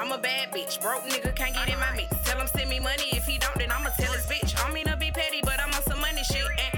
I'm a bad bitch. Broke nigga can't get in my mix. Tell him send me money. If he don't, then I'ma tell his bitch. I mean to be petty, but I'm on some money shit. And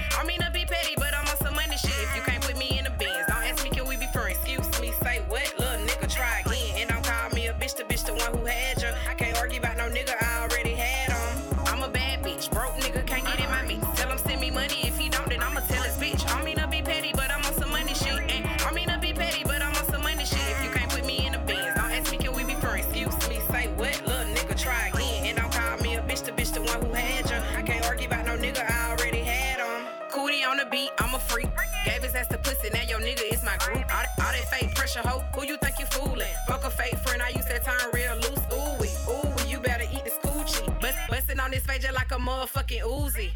hoe. Who you think you fooling? Fuck a fake friend, I used that time real loose. Ooh wee, ooh wee, you better eat this coochie. Bust, bustin' on this face just like a motherfucking Uzi.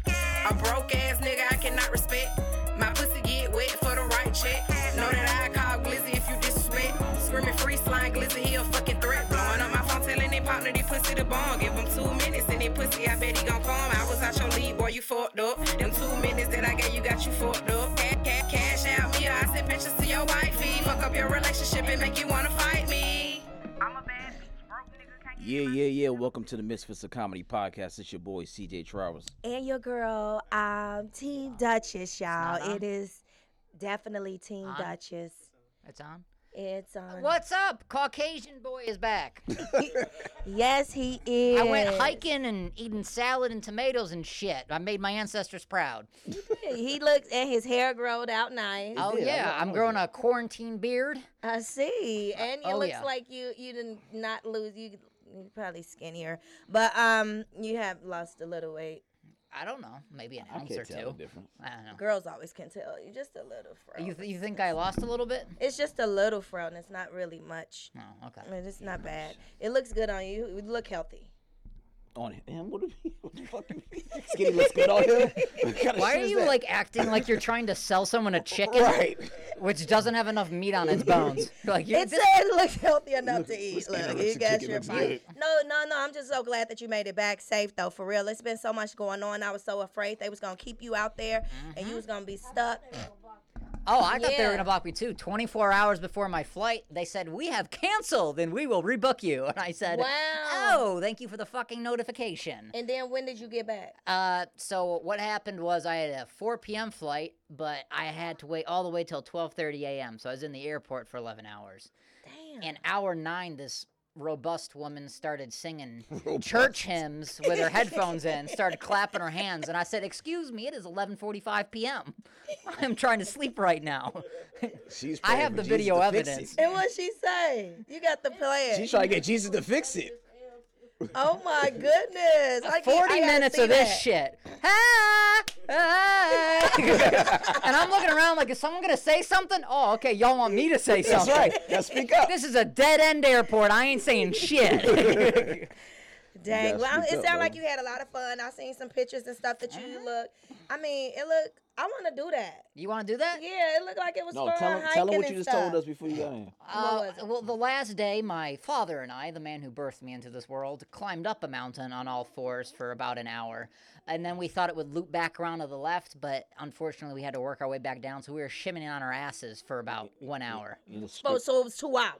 A broke ass nigga I cannot respect. My pussy get wet for the right check. Know that I call Glizzy if you disrespect. Screaming free slime Glizzy, he a fucking threat. Blowing up my phone, telling they partner, they pussy the bomb. Give him two minutes Yeah, yeah, yeah. Welcome to the Misfits of Comedy podcast. It's your boy CJ Travers. and your girl, um, Team Duchess, y'all. It is definitely Team On? Duchess. It's on. It's on. What's up? Caucasian boy is back. Yes, he is. I went hiking and eating salad and tomatoes and shit. I made my ancestors proud. He looks and his hair growed out nice. Oh did. I yeah, I I'm growing a quarantine beard. I see, and it oh, looks yeah. like you you didn't not lose you. You're probably skinnier, but um, you have lost a little weight. I don't know, maybe an I ounce can't or tell two. the difference. I don't know. Girls always can tell you just a little fro. You, th- you think I lost a little bit? it's just a little fro, and it's not really much. Oh, okay. I mean, it's not bad. It looks good on you. You look healthy. On him? What, do you- what the fuck? do you? Skinny looks good on him? What kind of Why shit are is you that? like acting like you're trying to sell someone a chicken, Right. which doesn't have enough meat on its bones? Like you It said it looks healthy enough Look- to eat. looks. Look, you the got chicken your looks bite. No, no, no. I'm just so glad that you made it back safe, though. For real, it's been so much going on. I was so afraid they was gonna keep you out there and you mm-hmm. was gonna be stuck. Oh, I thought they were gonna block me too. 24 hours before my flight, they said we have canceled and we will rebook you. And I said, Wow. Oh, thank you for the fucking notification. And then when did you get back? Uh, so what happened was I had a 4 p.m. flight, but I had to wait all the way till 12:30 a.m. So I was in the airport for 11 hours. Damn. And hour nine, this robust woman started singing church hymns with her headphones in, started clapping her hands, and I said, "Excuse me, it is 11:45 p.m. I'm trying to sleep right now." She's I have the Jesus video evidence. it. and what she say? You got the plan. She's trying to get Jesus to fix it. Oh my goodness! I 40 I minutes see of this that. shit. And I'm looking around like, is someone gonna say something? Oh, okay, y'all want me to say something? That's right. Gotta speak up. This is a dead end airport. I ain't saying shit. Dang. Well, speak it up, sounded like you had a lot of fun. I seen some pictures and stuff that Uh-huh. you look. I mean, it look. I want to do that. you want to do that? Yeah, it looked like it was No, fun. tell him, hiking tell him what and you just stuff. told us before you got in. Uh, well, the last day, my father and I, the man who birthed me into this world, climbed up a mountain on all fours for about an hour. And then we thought it would loop back around to the left, but unfortunately, we had to work our way back down. So we were shimming on our asses for about one hour. In the So, script. so it was two hours.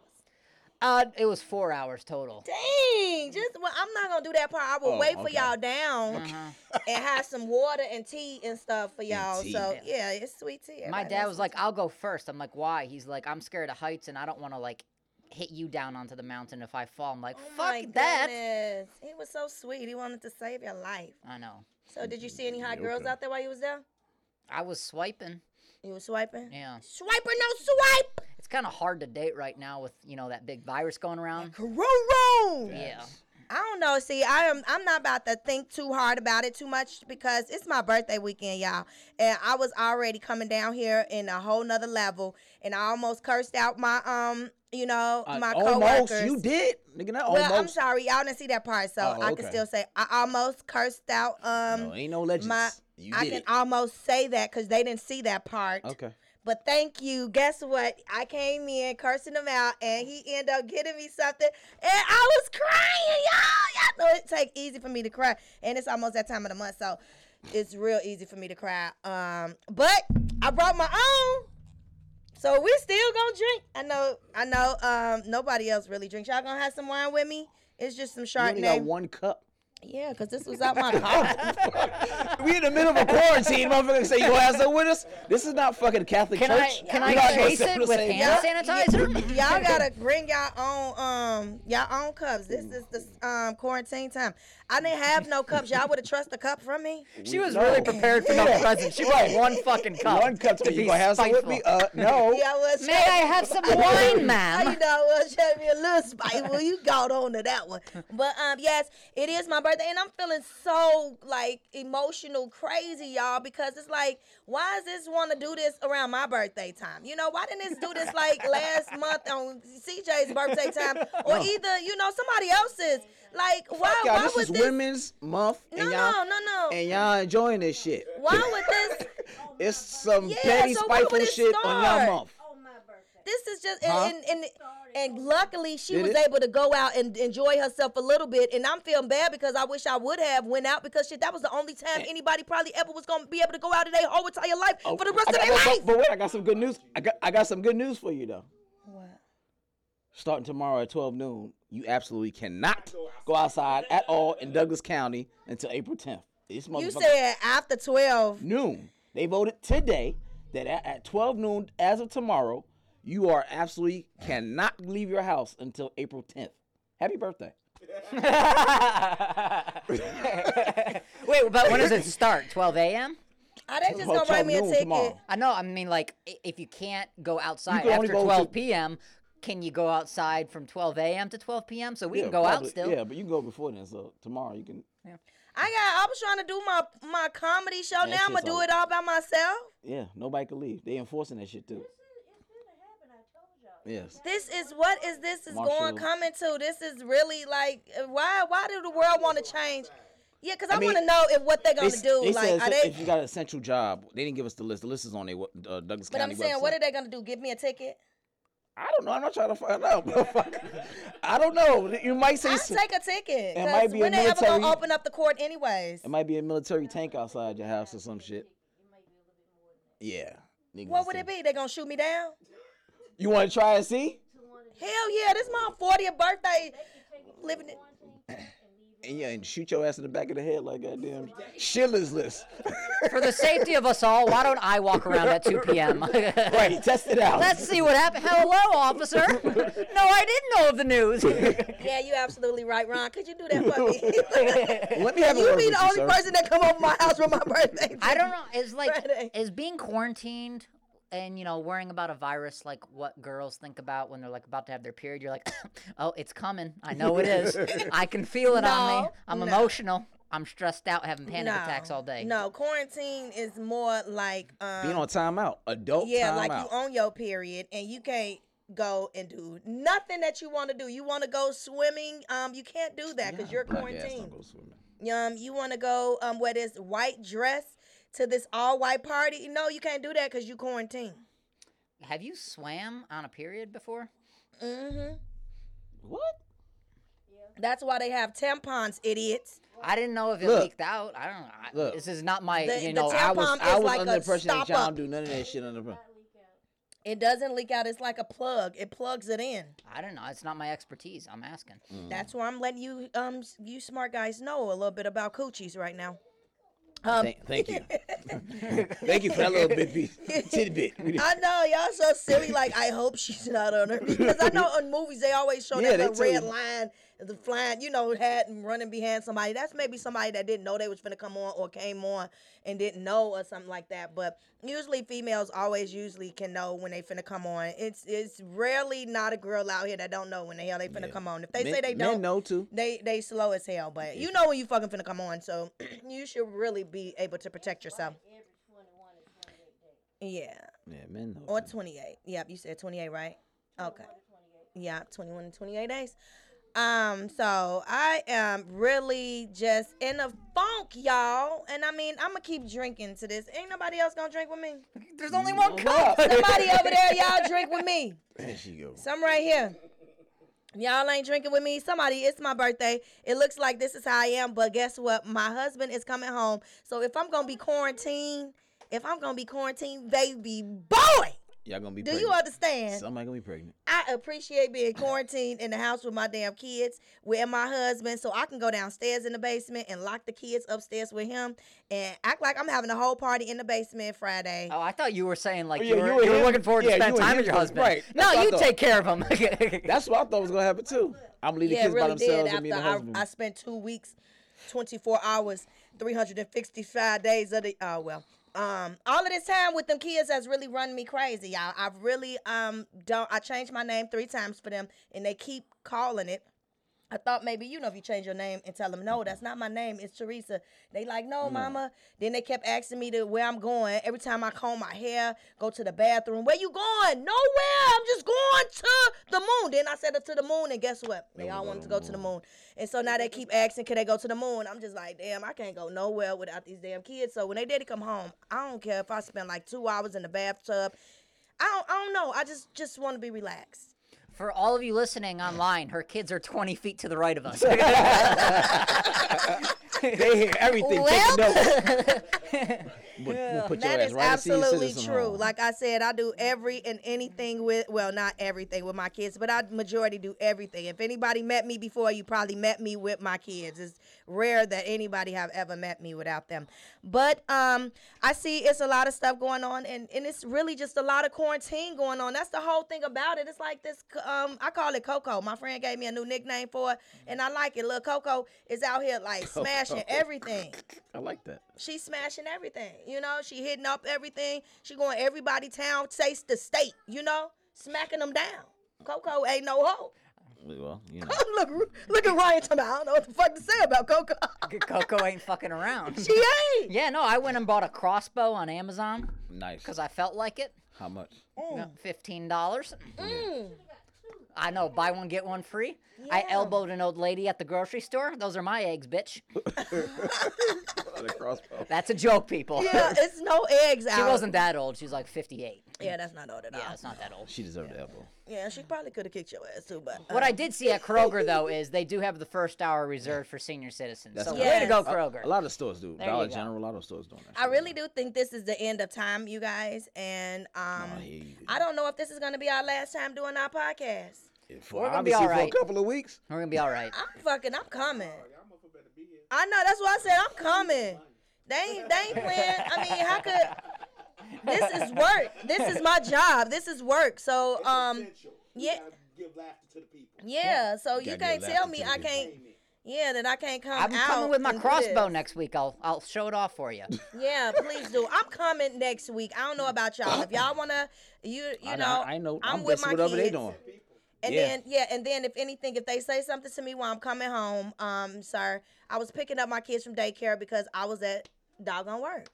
Uh, it was four hours total. Dang, just well, I'm not gonna do that part. I will Oh, wait for okay. y'all down Uh-huh. and have some water and tea and stuff for y'all. tea. So yeah, it's sweet tea. My Everybody dad loves was sweet like, "I'll go first. I'm like, "Why?" He's like, "I'm scared of heights, and I don't want to like hit you down onto the mountain if I fall." I'm like, tea. Oh "Fuck my that!" goodness. He was so sweet. He wanted to save your life. I know. So did you see any hot girls out there while you was there? I was swiping. You was swiping? Yeah, Swiper, no swipe. it's kind of hard to date right now with you know that big virus going around. Corona. Yeah. I don't know. See, I am. I'm not about to think too hard about it too much because it's my birthday weekend, y'all, and I was already coming down here in a whole nother level, and I almost cursed out my um, you know, Uh, my almost. coworkers. You did. Nigga, not Well, I'm sorry, y'all didn't see that part, so Oh, I can still say I almost cursed out um. no, ain't no legends. my- you I can it. almost say that because they didn't see that part. Okay. But thank you. Guess what? I came in cursing him out, and he ended up getting me something, and I was crying, y'all. Y'all know it take easy for me to cry, and it's almost that time of the month, so it's real easy for me to cry. Um, but I brought my own. So we still gonna drink. I know. I know. Um, nobody else really drinks. Y'all gonna have some wine with me? It's just some You only got one cup. Yeah, cause this was out my car. we in the middle of a quarantine. Motherfucker say you gonna have some with us. This is not fucking Catholic Can I church. can We're I not chase it with same- hand Y'all- sanitizer? y'all gotta bring y'all own um y'all own cups. This is the um quarantine time. I didn't have no cups. Y'all would have trusted a cup from me. She was No. really prepared for no Yeah. present. She brought one fucking cup. One cup. to You be gonna have some with me? Uh, no. Yeah, I was. May I have some wine, How you know I was trying a little spiteful. You got on to that one. But um, yes, it is my birthday, and I'm feeling so like emotional, crazy, y'all, because it's like, why does this want to do this around my birthday time? You know, why didn't this do this like last month on CJ's birthday time, or No. either you know somebody else's? Like, why? Y'all, why this would is this? Women's Month, no, and y'all no, no, no. and y'all enjoying this shit. Why would this? It's some Yeah, petty, so spiteful it shit on y'all month. This is just Huh? and, and and and luckily she Did was it? able to go out and enjoy herself a little bit. And I'm feeling bad because I wish I would have went out because shit that was the only time eh. anybody probably ever was gonna be able to go out in their whole entire life Oh, for the rest I of got- their but- life. But wait, I got some good news. I got I got some good news for you though. What? Starting tomorrow at 12 noon, you absolutely cannot go outside at all in Douglas County until April 10th. This You said after twelve. noon. They voted today that at, at 12 noon, as of tomorrow, you are absolutely cannot leave your house until April 10th. Happy birthday. Wait, but when does it start? 12 a.m. Are ah, they just Well, gonna write me a noon ticket? tomorrow. I know. I mean, like, i- if you can't go outside can only after go 12 to- p.m., can you go outside from 12 a.m. to 12 p.m. So we Yeah, can go out probably- still. Yeah, but you can go before then. So tomorrow you can. I got. I was trying to do my my comedy show. That now I'm gonna do over. it all by myself. Yeah, nobody can leave. They enforcing that shit too. Yes. This is what is this is going Marshall. coming to. This is really like why why do the world want to change? Yeah, because I, I mean, want to know if what they're gonna s- do. they like, said are so- they? if you got an essential job, they didn't give us the list. The list is on their uh, Douglas But County I'm saying, what are they gonna do? Give me a ticket? I don't know. I'm not trying to find out. motherfucker. I don't know. You might say I'll some- take a ticket. It might be a when they ever gonna open up the court anyways? it might be a military tank outside your house or some shit. Yeah. What would it be? They gonna shoot me down? You want to try and see? Hell yeah! This my 40th birthday. Living it. And yeah, and shoot your ass in the back of the head like goddamn Schindler's List. For the safety of us all, why don't I walk around at 2 p.m.? right, test it out. Let's see what happened. Hello, officer. No, I didn't know of the news. Yeah, you're absolutely right, Ron. Could you do that for me? Let me have a you be the only sir. person that come over my house for my birthday. I don't know. It's like Friday. is being quarantined and you know worrying about a virus like what girls think about when they're like about to have their period. You're like, oh, it's coming. I know it is. I can feel it on me. I'm no. emotional. I'm stressed out, having panic no, attacks all day. No, quarantine is more like um, Being on timeout, adult yeah, timeout. like you on your period and you can't go and do nothing that you want to do. You want to go swimming, um, you can't do that because you're Black ass don't quarantined. go swimming. Um, you want to go um wear this white dress to this all white party? No, you can't do that because you quarantined. Have you swam on a period before? Mm-hmm. What? That's why they have tampons, idiots. I didn't know if it Look. leaked out. I don't know. I, Look. This is not my, The- you the know. tampon I was, is I was like under a the impression that stop y'all up. don't do none of that shit under the. It doesn't leak out. It's like a plug. It plugs it in. I don't know. It's not my expertise. I'm asking. Mm. That's why I'm letting you um s- you smart guys know a little bit about coochies right now. Um, Thank, thank you. thank you for that little bit piece, tidbit. I know y'all so silly. Like I hope she's not on her because I know on movies they always show Yeah, that red line, flying, you know, hat and running behind somebody. That's maybe somebody that didn't know they was finna come on or came on and didn't know or something like that. But usually females always usually can know when they finna come on. It's it's rarely not a girl out here that don't know when the hell they finna Yeah. come on. If they Men- say they men don't, know too. they they slow as hell. But you know when you fucking finna come on, so you should really be able to protect yourself. Yeah. Yeah, men know. Or too. 28. Yep, you said 28, right? Okay. Yeah, 21 and 28 days. Um, so I am really just in a funk, y'all. And I mean, I'm gonna keep drinking to this. Ain't nobody else gonna drink with me. There's only one cup. Somebody over there, y'all drink with me. There she go. Some right here. Y'all ain't drinking with me. Somebody, it's my birthday. It looks like this is how I am, but guess what? My husband is coming home. So if I'm gonna be quarantined, if I'm gonna be quarantined, baby boy, Y'all gonna be Do pregnant. you understand? Somebody gonna be pregnant. I appreciate being quarantined in the house with my damn kids, with my husband, so I can go downstairs in the basement and lock the kids upstairs with him and act like I'm having a whole party in the basement Friday. Oh, I thought you were saying like Oh, you were, you you were him- looking forward to yeah, spend you and time him with your was- husband. right, No, that's what I you thought. take care of him. That's what I thought was gonna happen too. I'm gonna leave the yeah, it kids by really themselves did. and me and the After husband. I, I spent two weeks, 24 hours, 365 days of the. Oh well. Um, all of this time with them kids has really run me crazy, y'all. I've really um don't. I changed my name three times for them, and they keep calling it. I thought maybe you know if you change your name and tell them no, that's not my name. It's Teresa. They like no, mama. Then they kept asking me to where I'm going. Every time I comb my hair, go to the bathroom. Where you going? Nowhere. I'm just going to the moon. Then I said it to the moon, and guess what? They all wanted to go to the moon. And so now they keep asking, can they go to the moon? I'm just like, damn, I can't go nowhere without these damn kids. So when they daddy come home, I don't care if I spend like two hours in the bathtub. I don't, I don't know. I just just want to be relaxed. For all of you listening online, her kids are 20 feet to the right of us. they hear everything. Well- taking notes. But we'll put your ass is right absolutely true. home. Like I said, I do every and anything with well, not everything with my kids, but I majority do everything. If anybody met me before, you probably met me with my kids. It's rare that anybody have ever met me without them. But um, I see it's a lot of stuff going on, and and it's really just a lot of quarantine going on. That's the whole thing about it. It's like this. Um, I call it Coco. My friend gave me a new nickname for it, and I like it. Little Coco is out here like smashing everything I like that. she's smashing everything. You know, she hitting up everything. She going everybody town, taste the state. You know, smacking them down. Coco ain't no hoe. Well, you know. look, look at Ryan. Talking about, I don't know what the fuck to say about Coco. Coco ain't fucking around. she ain't. Yeah, no, I went and bought a crossbow on Amazon Nice. because I felt like it. How much? Mm. Fifteen dollars. I know, buy one get one free. I elbowed an old lady at the grocery store. Those are my eggs, bitch. The crossbow. That's a joke, people. Yeah, it's no eggs out. she wasn't that old. She's like 58. Yeah, that's not old at all. Yeah, it's not that old. She deserved the elbow. Yeah, she probably could have kicked your ass too, but What I did see at Kroger though is they do have the first hour reserved for senior citizens. That's so good. way to go, Kroger. A lot of stores do. There Dollar. General, a lot of stores doing that. I really do think this is the end of time, you guys, and um, I hear. I don't know if this is gonna be our last time doing our podcast. For, We're gonna be alright. for a couple of weeks. We're gonna be all right. I'm fucking, I'm coming. I know, that's why I said I'm coming. They ain't, they ain't playing. I mean, how could? This is work. This is my job. This is work. So, um, yeah, Give laughter to the people. yeah. So you Gotta can't tell me I can't. Yeah, that I can't come I'm out. coming with my crossbow next week. I'll I'll show it off for you. Yeah, please do. I'm coming next week. I don't know about y'all. If y'all wanna, you you I, know, I, I know. I'm, I'm, with with my whatever they kids. doing. And Yeah. then yeah, and then if anything, if they say something to me while I'm coming home, um, sir, I was picking up my kids from daycare because I was at doggone work.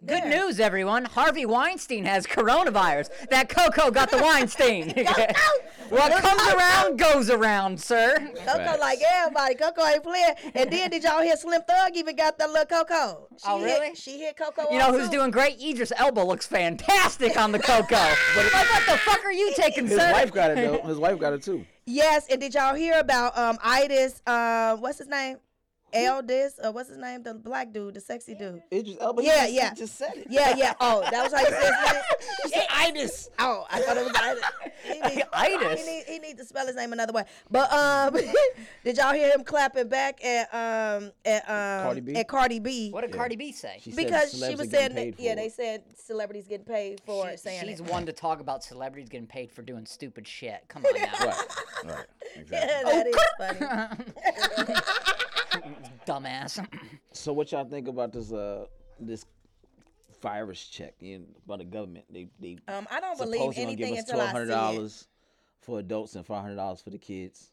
Good There. news, everyone. Harvey Weinstein has coronavirus. That Coco got the Weinstein. what comes around goes around, sir. Coco Facts. like everybody. Coco ain't playing. And then did y'all hear Slim Thug even got the little Coco? She Oh, really? Hit, she hit Coco. You know who's too. doing great? Idris Elba looks fantastic on the Coco. like, what the fuck are you taking, sir? His sir? wife got it though. His wife got it too. Yes, and did y'all hear about um Itis? Uh, what's his name? Eldis, or what's his name? The black dude, the sexy dude. It just Elba. Yeah, just, he yeah. just said it. Yeah, yeah. Oh, that was how you said his name. He said itis. Oh, I thought it was Itis. He need, Itis? He need, he need to spell his name another way. But um, did y'all hear him clapping back at um at um Cardi B? at Cardi B? What did Cardi B say? She because she was saying that, yeah, for they said celebrities getting paid for She- saying she's it. one to talk about celebrities getting paid for doing stupid shit. Come on now. Right. Right. Yeah, Exactly. that is funny. Dumbass. So what y'all think about this uh this virus check in by the government? They they Um, I don't believe supposedly gonna anything give us until I twelve hundred see it. dollars for adults and five hundred dollars for the kids.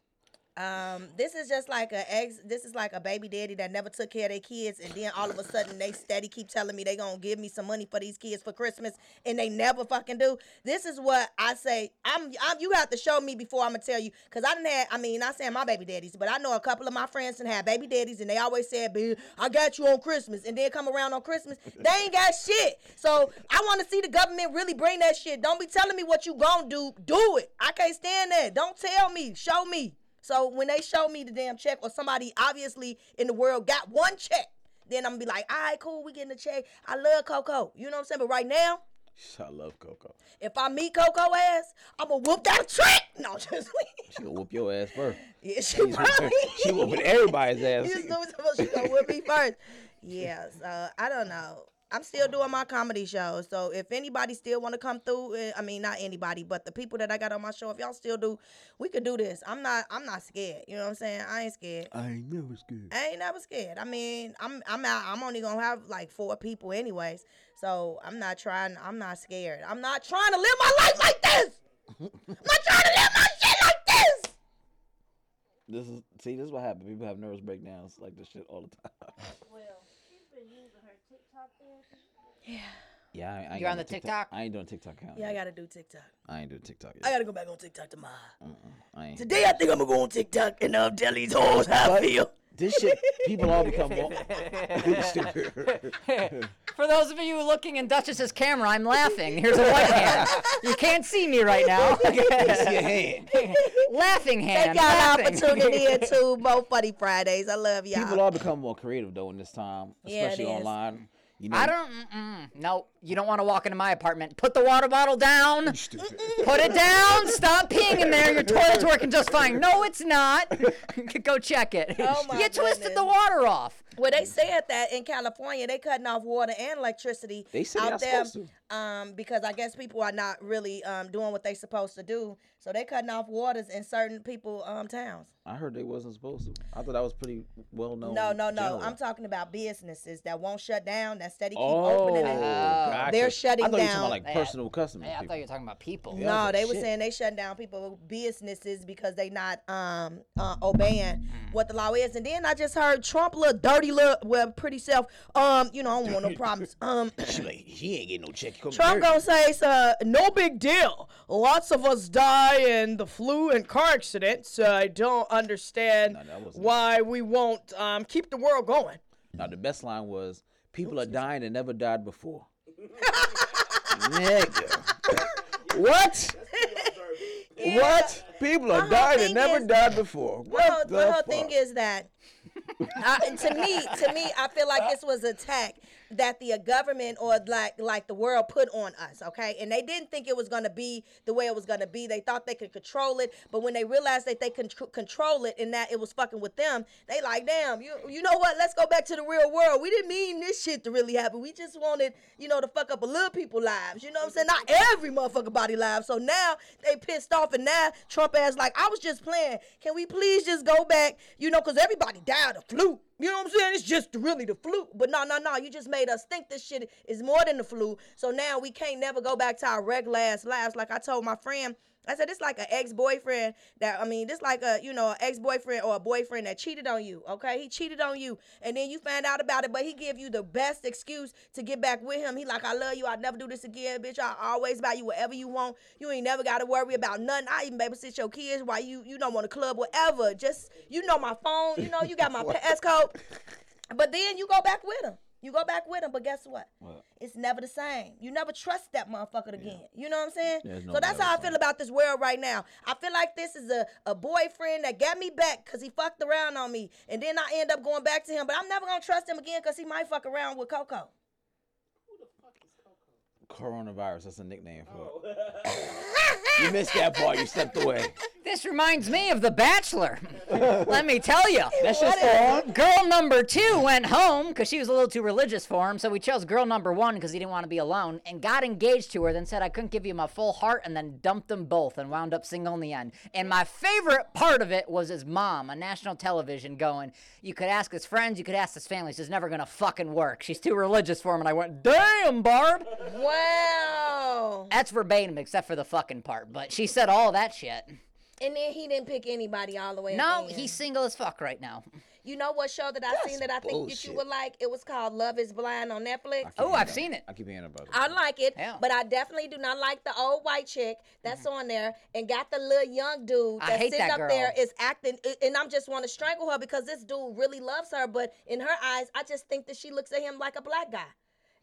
Um, this is just like a ex. This is like a baby daddy that never took care of their kids, and then all of a sudden they steady keep telling me they gonna give me some money for these kids for Christmas, and they never fucking do. This is what I say. I'm. I'm you have to show me before I'm gonna tell you, cause I didn't have. I mean, not saying my baby daddies, but I know a couple of my friends and have baby daddies, and they always said, "Babe, I got you on Christmas," and then come around on Christmas, they ain't got shit. So I want to see the government really bring that shit. Don't be telling me what you gonna do. Do it. I can't stand that. Don't tell me. Show me. So when they show me the damn check, or somebody obviously in the world got one check, then I'm gonna be like, all right, cool, we getting a check. I love Coco. You know what I'm saying? But right now, I love Coco. If I meet Coco ass, I'm gonna whoop that trick. No, just She gonna whoop your ass first. yeah, she She's probably. she whooping everybody's ass. You just know what she gonna whoop me first. Yeah, so I don't know. I'm still doing my comedy show. So if anybody still want to come through, eh, I mean not anybody, but the people that I got on my show, if y'all still do, we could do this. I'm not I'm not scared. You know what I'm saying? I ain't scared. I ain't never scared. I ain't never scared. I mean, I'm I'm out, I'm only gonna have like four people anyways. So I'm not trying I'm not scared. I'm not trying to live my life like this. I'm not trying to live my shit like this. This is see, this is what happens. People have nervous breakdowns like this shit all the time. Yeah, I, I You're on the no TikTok? I ain't doing TikTok account. Yeah, I gotta do TikTok. I ain't doing TikTok Yet. I gotta go back on TikTok tomorrow. I ain't. Today I think I'm gonna go on TikTok and uh, tell these hoes how I feel. This shit, people all become more. Stupid. For those of you looking in Duchess's camera, I'm laughing. Here's a white hand. You can't see me right now. See your hand. laughing They hand. got laughing. opportunity into both Funny Fridays. I love y'all. People all become more creative though in this time, Yeah, it especially is. Online. You know, I don't. Mm-mm. No, you don't want to walk into my apartment. Put the water bottle down. Put it down. Stop peeing in there. Your toilet's working just fine. No, it's not. Go check it. Oh, my you twisted goodness. the water off. Well, they said that in California they cutting off water and electricity They say out there supposed um, because I guess people are not really um, doing what they supposed to do. So they're cutting off waters in certain people um, towns. I heard they wasn't supposed to. I thought that was pretty well known. No, no, no. general. I'm talking about businesses that won't shut down, that steady keep Oh, opening it. gotcha. They're shutting I thought you were down. talking about like Yeah. personal customers. Hey, I thought you were talking about people. Yeah. No, like, they were saying they shutting down people businesses because they not um uh, obeying what the law is. And then I just heard Trump little dirty little well pretty self um you know I don't want no problems um. She like, he ain't getting no check. Come Trump here. gonna say it's uh, no big deal. Lots of us die in the flu and car accidents. So I don't understand No, that wasn't- why we won't um, keep the world going. Now the best line was, "People are dying that never died before." Nigga, what? What? People are dying that never is- died before. My whole, What the my whole fuck? thing is that, I, to me, to me, I feel like this was an attack that the uh, government or like like the world put on us. Okay, and they didn't think it was gonna be the way it was gonna be. They thought they could control it, but when they realized that they could control it and that it was fucking with them, they like, damn, you you know what? Let's go back to the real world. We didn't mean this shit to really happen. We just wanted, you know, to fuck up a little people lives. You know what I'm saying? Not every motherfucker body lives. So now they pissed off, and now Trump ass like, I was just playing. Can we please just go back? You know, because everybody died of flu. You know what I'm saying? It's just really the flu. But no, no, no. You just made us think this shit is more than the flu. So now we can't never go back to our regular ass lives. Like I told my friend, I said it's like an ex-boyfriend that I mean, this like a you know, an ex-boyfriend or a boyfriend that cheated on you. Okay, he cheated on you, and then you find out about it, but he give you the best excuse to get back with him. He like, I love you. I'll never do this again, bitch. I always buy you whatever you want. You ain't never got to worry about nothing. I even babysit your kids while you you don't want to club whatever. Just you know my phone. You know you got my passcode. But then you go back with him. You go back with him, but guess what? What? It's never the same. You never trust that motherfucker again. You know what I'm saying? No so that's how I feel about this world right now. I feel like this is a, a boyfriend that got me back because he fucked around on me. And then I end up going back to him, but I'm never going to trust him again because he might fuck around with Coco. Coronavirus. That's a nickname for it. Oh. you missed that part. You stepped away. This reminds me of The Bachelor. Let me tell you. That shit's still on. Girl number two went home because she was a little too religious for him. So we chose girl number one because he didn't want to be alone and got engaged to her. Then said I couldn't give you my full heart and then dumped them both and wound up single in the end. And my favorite part of it was his mom on national television going, You could ask his friends, you could ask his family. She's never going to fucking work. She's too religious for him. And I went, Damn, Barb. Wow. That's verbatim except for the fucking part. But she said all that shit. And then he didn't pick anybody all the way. No, the end. he's single as fuck right now. You know what show that I That's seen that I think that you would like? It was called Love Is Blind on Netflix. I keep Oh, hearing I've about seen it. I keep hearing about it. I like it, Yeah. but I definitely do not like the old white chick that's mm-hmm. on there and got the little young dude I that's hate sitting that up there girl. is acting, and I'm just want to strangle her because this dude really loves her, but in her eyes, I just think that she looks at him like a black guy,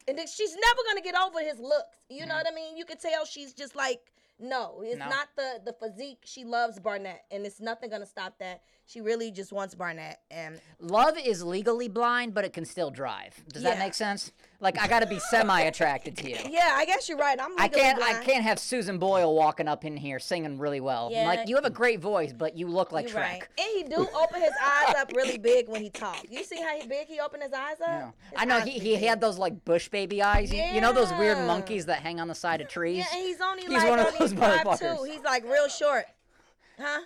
and that she's never gonna get over his looks. You know mm-hmm. what I mean? You can tell she's just like No, it's No? not the the physique. She loves Barnett, and it's nothing gonna stop that. She really just wants Barnett, and Love is legally blind, but it can still drive. Does that make sense? Like I got to be semi attracted to you. yeah, I guess you're right. I'm I can't. blind. I can't have Susan Boyle walking up in here singing really well. Yeah. Like you have a great voice, but you look like You're Shrek. right. And he do open his eyes up really big when he talks. You see how he big he opened his eyes up? Yeah. His I know he, he had those like bush baby eyes. You, you know those weird monkeys that hang on the side of trees. Yeah, and he's only He's like one of only those five two. motherfuckers. He's like real short. Huh?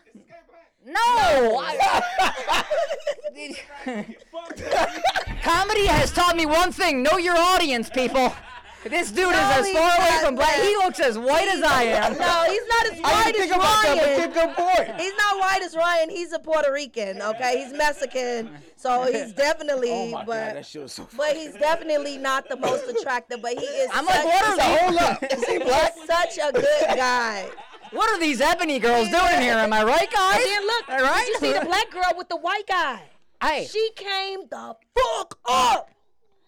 No. I- Comedy has taught me one thing: know your audience, people. This dude No, is as far away from black. He looks as white as I am. No, he's not as I white didn't as think about that, but Ryan. good, good point. He's not white as Ryan. He's a Puerto Rican. Okay, he's Mexican. So he's definitely, Oh my but god, that shit was so. but he's definitely not the most attractive. But he is. I'm such, like, what are So hold up. Is he black? He's such a good guy. What are these ebony girls doing here? Am I right, guys? And then look, All right. did you see the black girl with the white guy? Hey, She came the fuck up.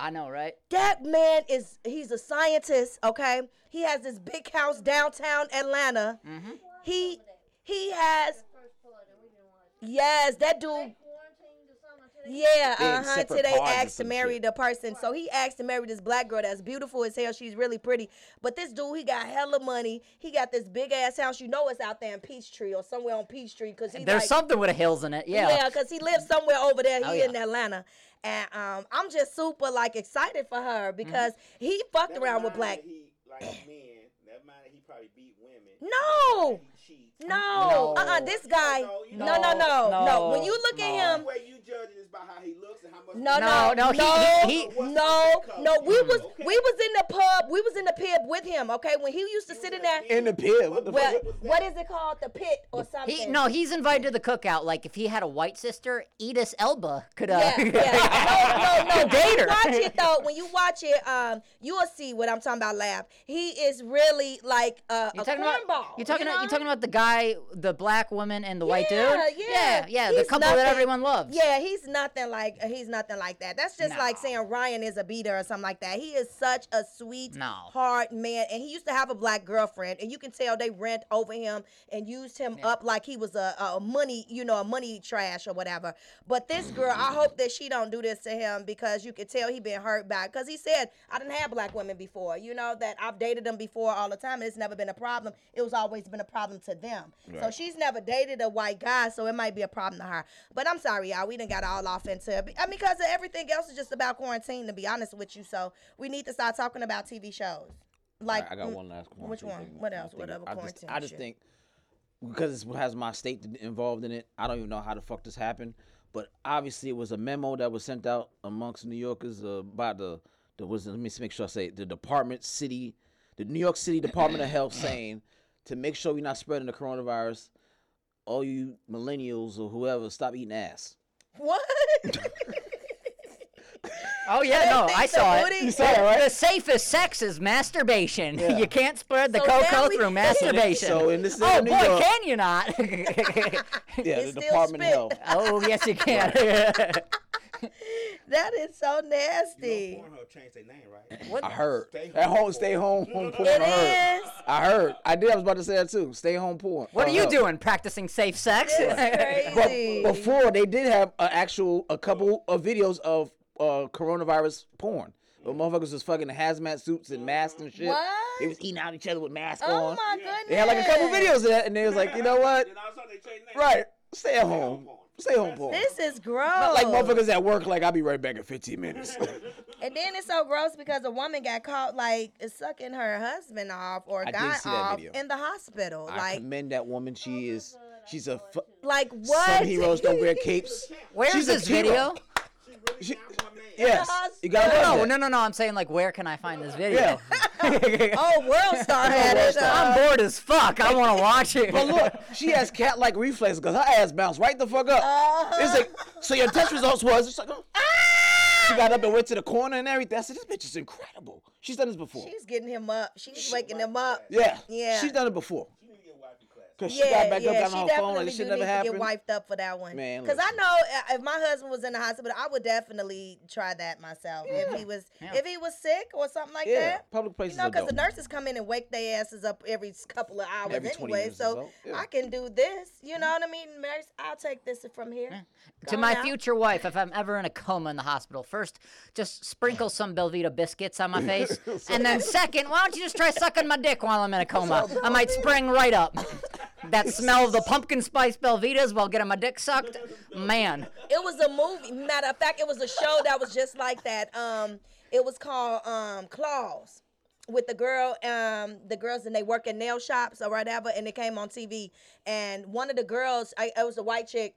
I know, right? That man is he's a scientist, okay? He has this big house downtown Atlanta. Mm-hmm. He he has Yes, that dude yeah, in uh huh. separate Till they pods or asked to marry shit. the person. So he asked to marry this black girl that's beautiful as hell. She's really pretty. But this dude, he got hella money. He got this big ass house. You know it's out there in Peachtree or somewhere on Peachtree because he's There's like, something with the hills in it. Yeah. yeah, because he lives somewhere over there. He Oh, yeah. in Atlanta. And um, I'm just super like excited for her because Mm-hmm. he fucked Never around with black. He like men. Never mind he probably beat women. No, He cheats. No, No. uh, uh this guy. No, you No, no, no, No, no. no, When you look no. at The him, way you judge it is by how he looks and how much. no, No, no, no, he- no, he- he- no, no. We was Okay. we was in the pub. We was in the pit with him. Okay, when he used to sit in there. In the pit. What the Well, fuck? what is it called? The pit or something? He, no, he's invited to the cookout. Like if he had a white sister, Edith Elba could uh, Yeah, yeah. No, no, no. Date When you her. watch it though, when you watch it, um, you will see what I'm talking about. Lab. He is really like uh, You a talking cornball. you talking you about you know? talking about the guy, the black woman, and the white dude? Yeah, yeah. yeah, yeah, the couple that everyone loves. Yeah, he's nothing like he's nothing like that. That's just like saying Ryan is a beater or something like that. He is such a sweet, No. hard man, and he used to have a black girlfriend, and you can tell they rent over him and used him up like he was a, a money, you know, a money trash or whatever. But this girl, I hope that she don't do this to him because you could tell he been hurt by. Because he said I didn't have black women before, you know that I've dated them before all the time, and it's never been a problem. It was always been a problem to them. So Right. she's never dated a white guy, so it might be a problem to her. But I'm sorry, y'all. We didn't got all off into it. I mean, because everything else is just about quarantine, to be honest with you. So we need to start talking about TV shows. Like, I got mm, one last quarantine Which one? thing What else? What thinking. other I just, quarantine I just think because it has my state involved in it, I don't even know how the fuck this happened. But obviously, it was a memo that was sent out amongst New Yorkers uh, by the the was let me make sure I say it, the Department City, the New York City Department of Health saying to make sure we're not spreading the coronavirus. All you millennials or whoever, stop eating ass. What? Oh yeah, no, I saw it. You saw it, right? The safest sex is masturbation. Yeah. you can't spread the So now Coco we- through masturbation. So in the state oh New boy, York, can you not? yeah, It's the still Department of. Health. oh yes, you can. that is so You nasty. know Pornhub changed their name, right? what? I heard. Stay At home home, porn. stay home, home porn. It I heard. is. I heard. I did. I was about to say that too. Stay home porn. What are you doing? Practicing safe sex? It's But crazy. before they did have an actual a couple of videos of uh, coronavirus porn. But motherfuckers was fucking in hazmat suits and masks and shit. What? They was eating out each other with masks oh on. my goodness. They had like a couple videos of that, and they was like, you know what? Then all of a sudden they changed names. Right, stay at home. Stay home porn. This is gross. Not like motherfuckers at work. Like I'll be right back in 15 minutes. And then it's so gross because a woman got caught like sucking her husband off or I guy off in the hospital. I like, commend that woman. She is. She's a. Fu- like what? Some heroes don't wear capes. Where's She's a this video? She really down for my man. Yes, you got to No, no, no, no. I'm saying like, where can I find this video? oh, World Star had World it. Star. uh, I'm bored as fuck. I want to watch it. But look, she has cat-like reflexes because her ass bounced right the fuck up. Uh-huh. It's like, so your test results was, it's like, oh. she got up and went to the corner and everything. I said, this bitch is incredible. She's done this before. She's getting him up. She's waking him up. yeah, Yeah. she's done it before. She need to get wifey class. Cause she yeah, got back yeah, up, she on her definitely phone, like shit never to happened. get wiped up for that one. Man, because I know uh, if my husband was in the hospital, I would definitely try that myself. If he was, Yeah. if he was sick or something like yeah, that. public places You know, because the nurses come in and wake their asses up every couple of hours Every anyway. So so, yeah. I can do this. You know what I mean? Mary, I'll take this from here. to my now. future wife, if I'm ever in a coma in the hospital, first, just sprinkle some Belvita biscuits on my face. and then, second, why don't you just try sucking my dick while I'm in a coma? I might spring right up. That smell of the pumpkin spice Belvitas while getting my dick sucked, man. It was a movie. Matter of fact, it was a show that was just like that. Um, it was called um Claws. With the girl, um, the girls and they work in nail shops or whatever, and it came on TV. And one of the girls, I, it was a white chick.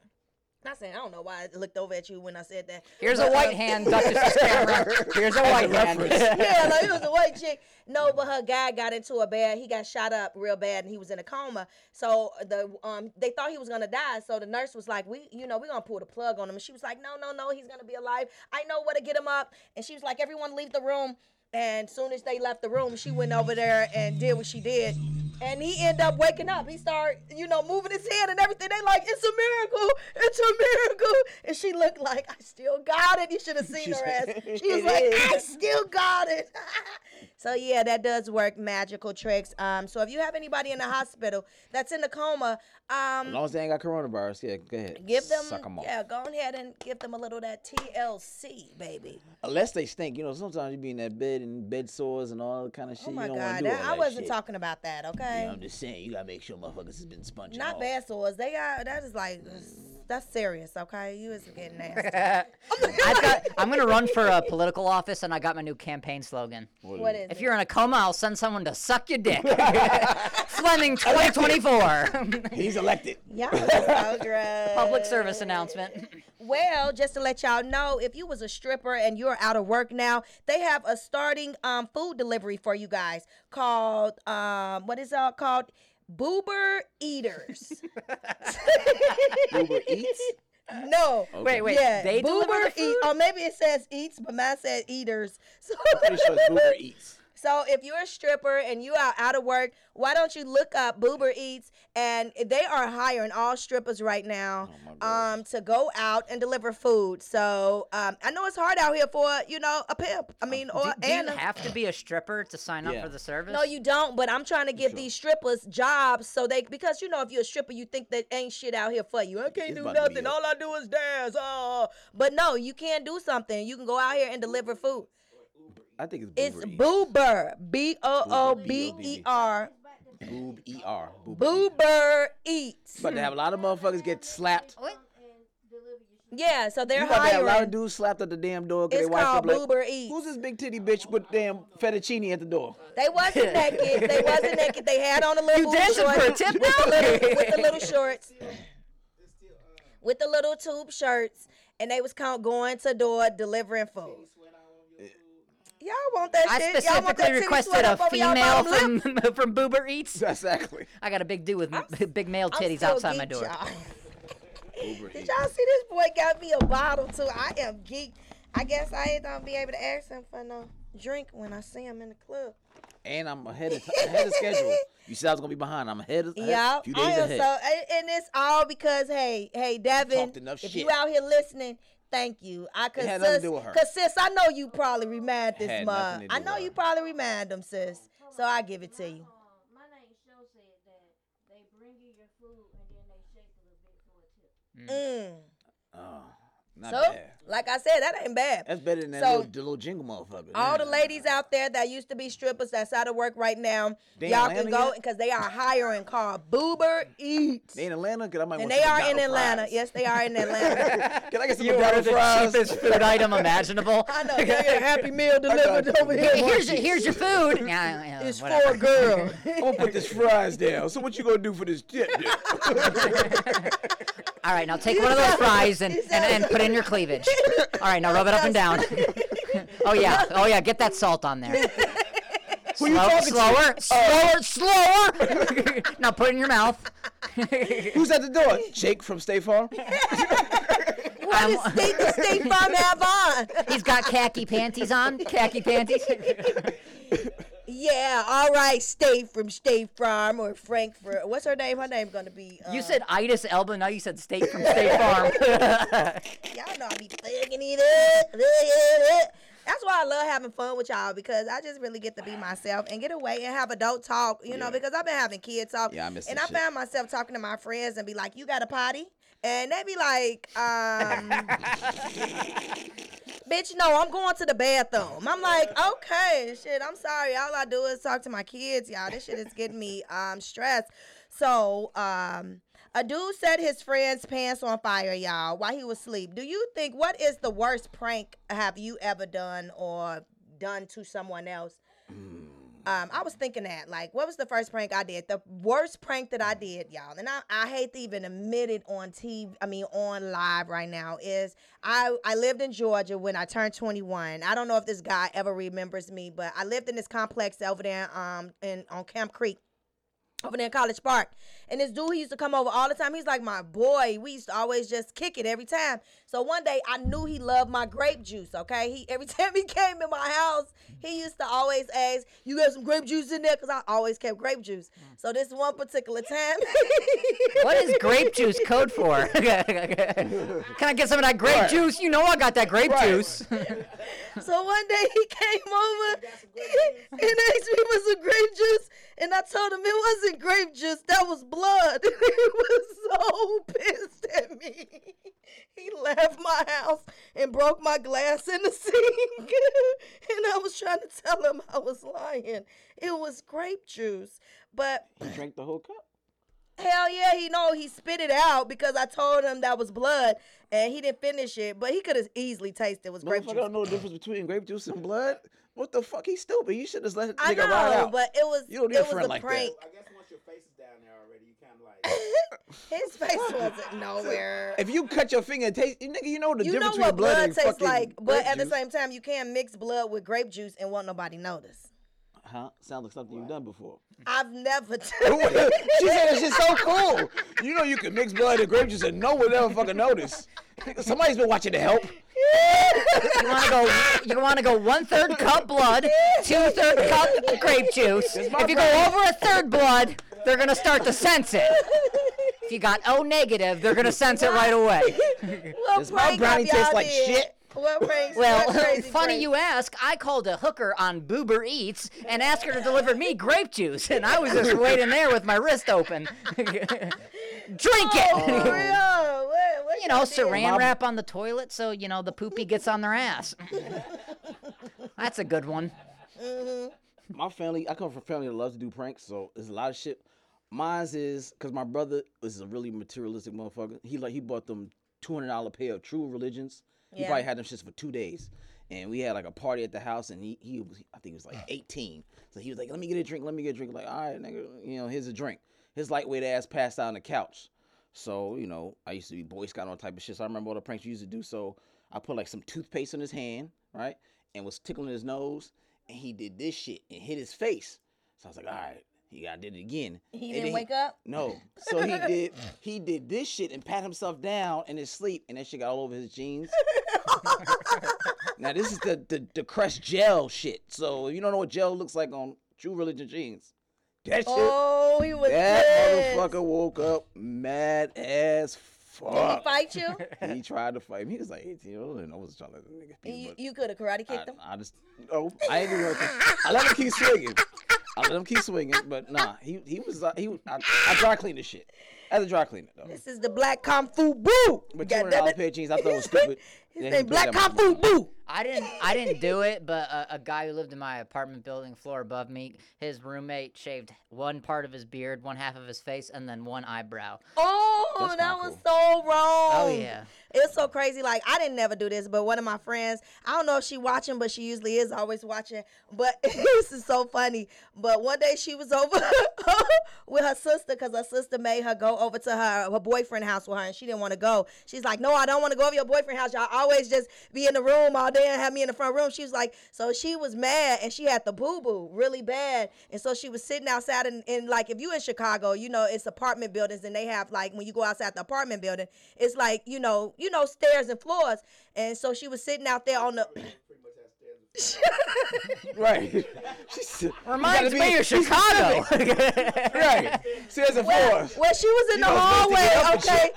Not saying I don't know why I looked over at you when I said that. Here's but, a white um, hand, Duchess's camera. Here's a white hand. yeah, like it was a white chick. No, but her guy got into a bad. He got shot up real bad, and he was in a coma. So the um they thought he was gonna die. So the nurse was like, "We, you know, we're gonna pull the plug on him." And she was like, "No, no, no, he's gonna be alive. I know where to get him up." And she was like, "Everyone leave the room." And soon as they left the room, she went over there and did what she did. And he ended up waking up. He started, you know, moving his head and everything. They like, it's a miracle. It's a miracle. And she looked like, I still got it. You should have seen her ass. She was like, is. I still got it. so yeah, that does work magical tricks. Um, so if you have anybody in the hospital that's in the coma, As um, long as they ain't got coronavirus, yeah, go ahead. give them, Suck 'em off. yeah, go ahead and give them a little of that TLC, baby. Unless they stink, you know. Sometimes you be in that bed and bed sores and all that kind of oh shit. Oh my you don't wanna God, do that, I wasn't shit. talking about that. Okay, You know, I'm just saying, you gotta make sure motherfuckers has been sponging not off. bad sores. They got that is like mm. That's serious. Okay, you is getting nasty. I've got, I'm going to run for a political office, and I got my new campaign slogan. what is If it? you're in a coma, I'll send someone to suck your dick. Fleming 2024. He's elected. Y'all are so gross. Public service announcement. Well, just to let y'all know, if you was a stripper and you're out of work now, they have a starting um food delivery for you guys called um what is it called? Boober Eaters. Uber Eats. no. Wait, wait. Yeah, they Boober the Eat. food? Or maybe it says eats, but mine said eaters. So, Pretty sure it's Uber Eats. So if you're a stripper and you are out of work, why don't you look up Boober Eats? And they are hiring all strippers right now Oh, um, to go out and deliver food. So um, I know it's hard out here for you know a pimp. I mean, or Do, do you a- have to be a stripper to sign up for the service? no, you don't. But I'm trying to give Sure. these strippers jobs so they because you know if you're a stripper, you think that ain't shit out here for you. I can't It's do about to be nothing. All I do is dance. Oh, but no, you can do something. You can go out here and deliver food. I think it's It's Boober Eats. Boober, B O O B E R, Boob E R. Boober Eats. But they have a lot of motherfuckers get slapped. Yeah, so they're You about to have a lot of hiring. dudes slapped at the damn door because It's they wife called up like, Boober Eats. Who's this big titty bitch with damn fettuccine at the door? They wasn't naked. They wasn't naked. They had on the little You booty dancing shorts for a tip with the now? little with the little shorts, with the little tube shirts, and they was count going to door delivering food. Y'all want that I shit? Y'all want specifically that titty requested sweat a up over y'all female bottom lip? from from Boober Eats. Exactly. I got a big dude with m- big male I'm titties still outside my geeked, door. y'all. Boober Did Eats. y'all see this boy got me a bottle too? I am geek. I guess I ain't gonna be able to ask him for no drink when I see him in the club. And I'm ahead of, ahead of schedule. You said I was gonna be behind. I'm ahead of ahead, Yeah, few I days am ahead. so, and- and it's all because hey, hey, Devin, Talked enough if shit. you out here listening, thank you. I cause had to sis, do with her. cause sis, I know you probably remind this Had mug. nothing to I know with you her. probably remind them, sis. So I give it to you. my name show said that they bring you your food and then they shake a little bit for a tip. Mm. oh, not So, bad. like I said, that ain't bad. That's better than that So- little, little jingle motherfucker. all the ladies out there that used to be strippers that's out of work right now, They y'all can go because they are hiring called Boober Eats. They in Atlanta? Cause I might And want they are in McDonald's Atlanta. fries. Yes, they are in Atlanta. Can I get some You order McDonald's the fries? cheapest food item imaginable. I know. They get a Happy Meal delivered you. over Hey, here. here's your, here's your food. Yeah, yeah, It's whatever. for a girl. I'm gonna put this fries down. So what you gonna do for this tip? All right, now take one of those fries and, and, and put in your cleavage. All right, now rub it up and down. oh yeah, oh yeah, get that salt on there. Who you Slow- talking slower, to? slower, oh. slower. now put it in your mouth. Who's at the door? Jake from State Farm. What does State, the State Farm have on? He's got khaki panties on. Khaki panties. Yeah, all right, State from State Farm or Frankfurt. What's her name? Her name gonna be. You uh, said Itis Elba, now you said State from State Farm. Y'all know I be thugging it up. That's why I love having fun with y'all because I just really get to be myself and get away and have adult talk, you know, because I've been having kid talk. Yeah, I miss And I shit. found myself talking to my friends and be like, You got a potty? And they be like, um, bitch, no, I'm going to the bathroom. I'm like, okay, shit, I'm sorry. All I do is talk to my kids, y'all. This shit is getting me um stressed. So, um, a dude set his friend's pants on fire, y'all, while he was asleep. Do you think what is the worst prank have you ever done or done to someone else? Um, I was thinking that, like, what was the first prank I did? The worst prank that I did, y'all, and I, I hate to even admit it on TV. I mean, on live right now is I I lived in Georgia when I turned 21. I don't know if this guy ever remembers me, but I lived in this complex over there, um, in on Camp Creek over there in College Park. And this dude, he used to come over all the time. He's like my boy. We used to always just kick it every time. So one day I knew he loved my grape juice, okay? He every time he came in my house, he used to always ask, You got some grape juice in there? Because I always kept grape juice. So this one particular time what is grape juice code for? Can I get some of that grape Right. juice? You know I got that grape Right. juice. So one day he came over and asked me for some grape juice, and I told him it wasn't grape juice, that was blood. he was so pissed at me. He left my house and broke my glass in the sink. and I was trying to tell him I was lying. It was grape juice. But He drank the whole cup. Hell yeah, he know he spit it out because I told him that was blood and he didn't finish it, but he could have easily tasted it was grape Motherfucker juice. don't know the difference between grape juice and blood. What the fuck? He's stupid. You should just let the I nigga ride know, out. but it was You don't need it a was friend a like that. prank. I guess once your face is down there already, you kind of like. His face wasn't nowhere. if you cut your finger and taste, nigga, you know the You know difference what between blood, blood and tastes fucking like, but grape at the juice. same time, you can't mix blood with grape juice and won't nobody notice. Huh? Sounds like something you've done before. I've never Done she said that shit's so cool. You know you can mix blood and grape juice and no one ever fucking notice. Somebody's been watching the help. You want to go? You want to go one third cup blood, two third cup grape juice. If you go over a third blood, they're gonna start to sense it. If you got O negative, they're gonna sense it right away. What Does my prank brownie have y'all taste like did? shit? What pranks? Well, what crazy funny pranks? you ask. I called a hooker on Boober Eats and asked her to deliver me grape juice, and I was just waiting there with my wrist open. Drink Oh, for it. real? What, what you know, y'all did? saran My- wrap on the toilet so you know the poopy gets on their ass. That's a good one. Mm-hmm. My family, I come from a family that loves to do pranks, so there's a lot of shit. Mine's is because my brother is a really materialistic motherfucker. He like he bought them two hundred dollar pair of True Religions. He Yeah. probably had them shits for two days, and we had like a party at the house, and he he was I think he was like eighteen, so he was like, "Let me get a drink, let me get a drink." Like, all right, nigga, you know, here's a drink. His lightweight ass passed out on the couch. So you know, I used to be Boy Scout and all type of shit. So I remember all the pranks we used to do. So I put like some toothpaste in his hand, right, and was tickling his nose, and he did this shit and hit his face. So I was like, all right, he got did it again. He And didn't wake up? No. So he did he did this shit and pat himself down in his sleep, and that shit got all over his jeans. now this is the the, the crushed gel shit. So if you don't know what gel looks like on True Religion jeans, that shit. Oh, he was that pissed. motherfucker woke up mad as fuck. Did he fight you? He tried to fight me. He was like 18 years old, and I was trying to nigga you you could have karate kicked I, him. I just no, I ain't even. I let him keep swinging. I let him keep swinging, but nah, he he was uh, he. I, I dry cleaned the shit. As a dry cleaner though. This is the black kung fu boo. But two God hundred damn dollar it. pair of jeans, I thought it was stupid. His name Black Kung Fu. Boo. I didn't I didn't do it, but a, a guy who lived in my apartment building floor above me, his roommate shaved one part of his beard, one half of his face, and then one eyebrow. Oh, That's that not was cool. so wrong. Oh yeah. It's so crazy. Like I didn't never do this, but one of my friends, I don't know if she watching, but she usually is always watching. But this is so funny. But one day she was over with her sister because her sister made her go over to her her boyfriend house with her, and she didn't want to go. She's like, "No, I don't want to go over your boyfriend house. Y'all always just be in the room all day and have me in the front room." She was like, so she was mad, and she had the boo boo really bad, and so she was sitting outside and, and like if you in Chicago, you know it's apartment buildings, and they have like when you go outside the apartment building, it's like you know you know stairs and floors, and so she was sitting out there on the. Right. She's, Reminds me be- of Chicago. right. Says it Well, for us. well, she was in You the know, it's nice to get hallway. Okay,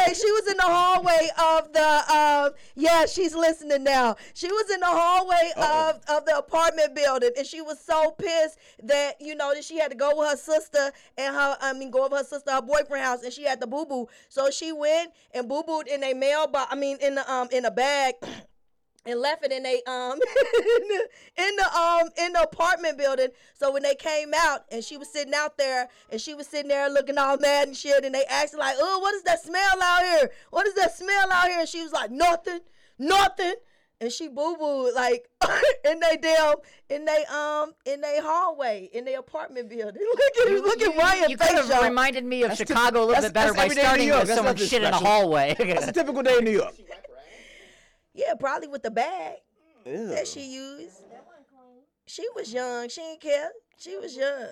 okay. She was in the hallway of the. Um, yeah, she's listening now. She was in the hallway Uh-oh. of of the apartment building, and she was so pissed that you know that she had to go with her sister and her. I mean, go over her sister, her boyfriend house, and she had the boo boo. So she went and boo booed in a mailbox. I mean, in the um in a bag. And left it in a um in the, um in the apartment building. So when they came out and she was sitting out there and she was sitting there looking all mad and shit, and they asked like, "Oh, what is that smell out here? What is that smell out here?" And she was like, "Nothing, nothing." And she boo booed like in they damn in they um in they hallway in their apartment building. look at look at Ryan you could face, have y'all. reminded me of That's Chicago a little bit better that's by every day in starting with That's someone nothing shit in a hallway. It's a typical day in New York. She wipe her ass. Yeah, probably with the bag Ew. that she used. She was young. She didn't care. She was young.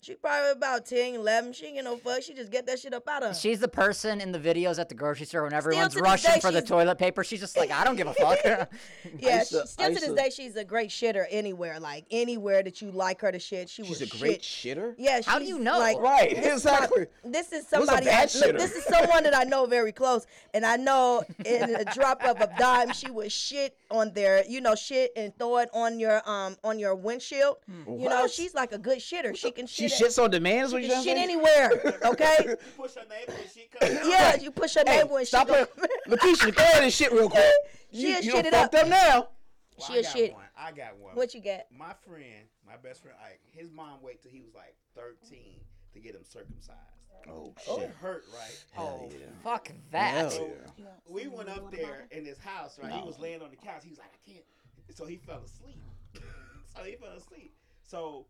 She probably about 10, 11. She ain't get no fuck. She just get that shit up out of her. She's the person in the videos at the grocery store when everyone's to rushing day, for the she's- toilet paper. She's just like, I don't give a fuck. yeah, used she, still I to this day, she's a great shitter anywhere. Like, anywhere that you like her to shit, she She's will a great shit. shitter. Yeah, How do you know? Like, Right, this is my- exactly. this is Who's a somebody. bad I, look, shitter? this is someone that I know very close, and I know in a drop of a dime, she would shit on their, you know, shit and throw it on your um on your windshield. You know, What? she's like a good shitter. She can She shit. shits on demand. Is what she you can saying? shit anywhere. Okay. You push her name when she comes. Yeah, you push her Hey, name when she stop go. it. Lakeisha, go ahead and shit real quick. She you a you shit done it up. fucked up now. Well, She I a got shit. one. I got one. What you got? My friend, my best friend, Ike, his mom waited till he was like 13 to get him circumcised. Oh It hurt, right? oh, yeah. fuck that. Hell We went up there in his house, right? He was laying on the couch. He was like, I can't. So he fell asleep. so he fell asleep. So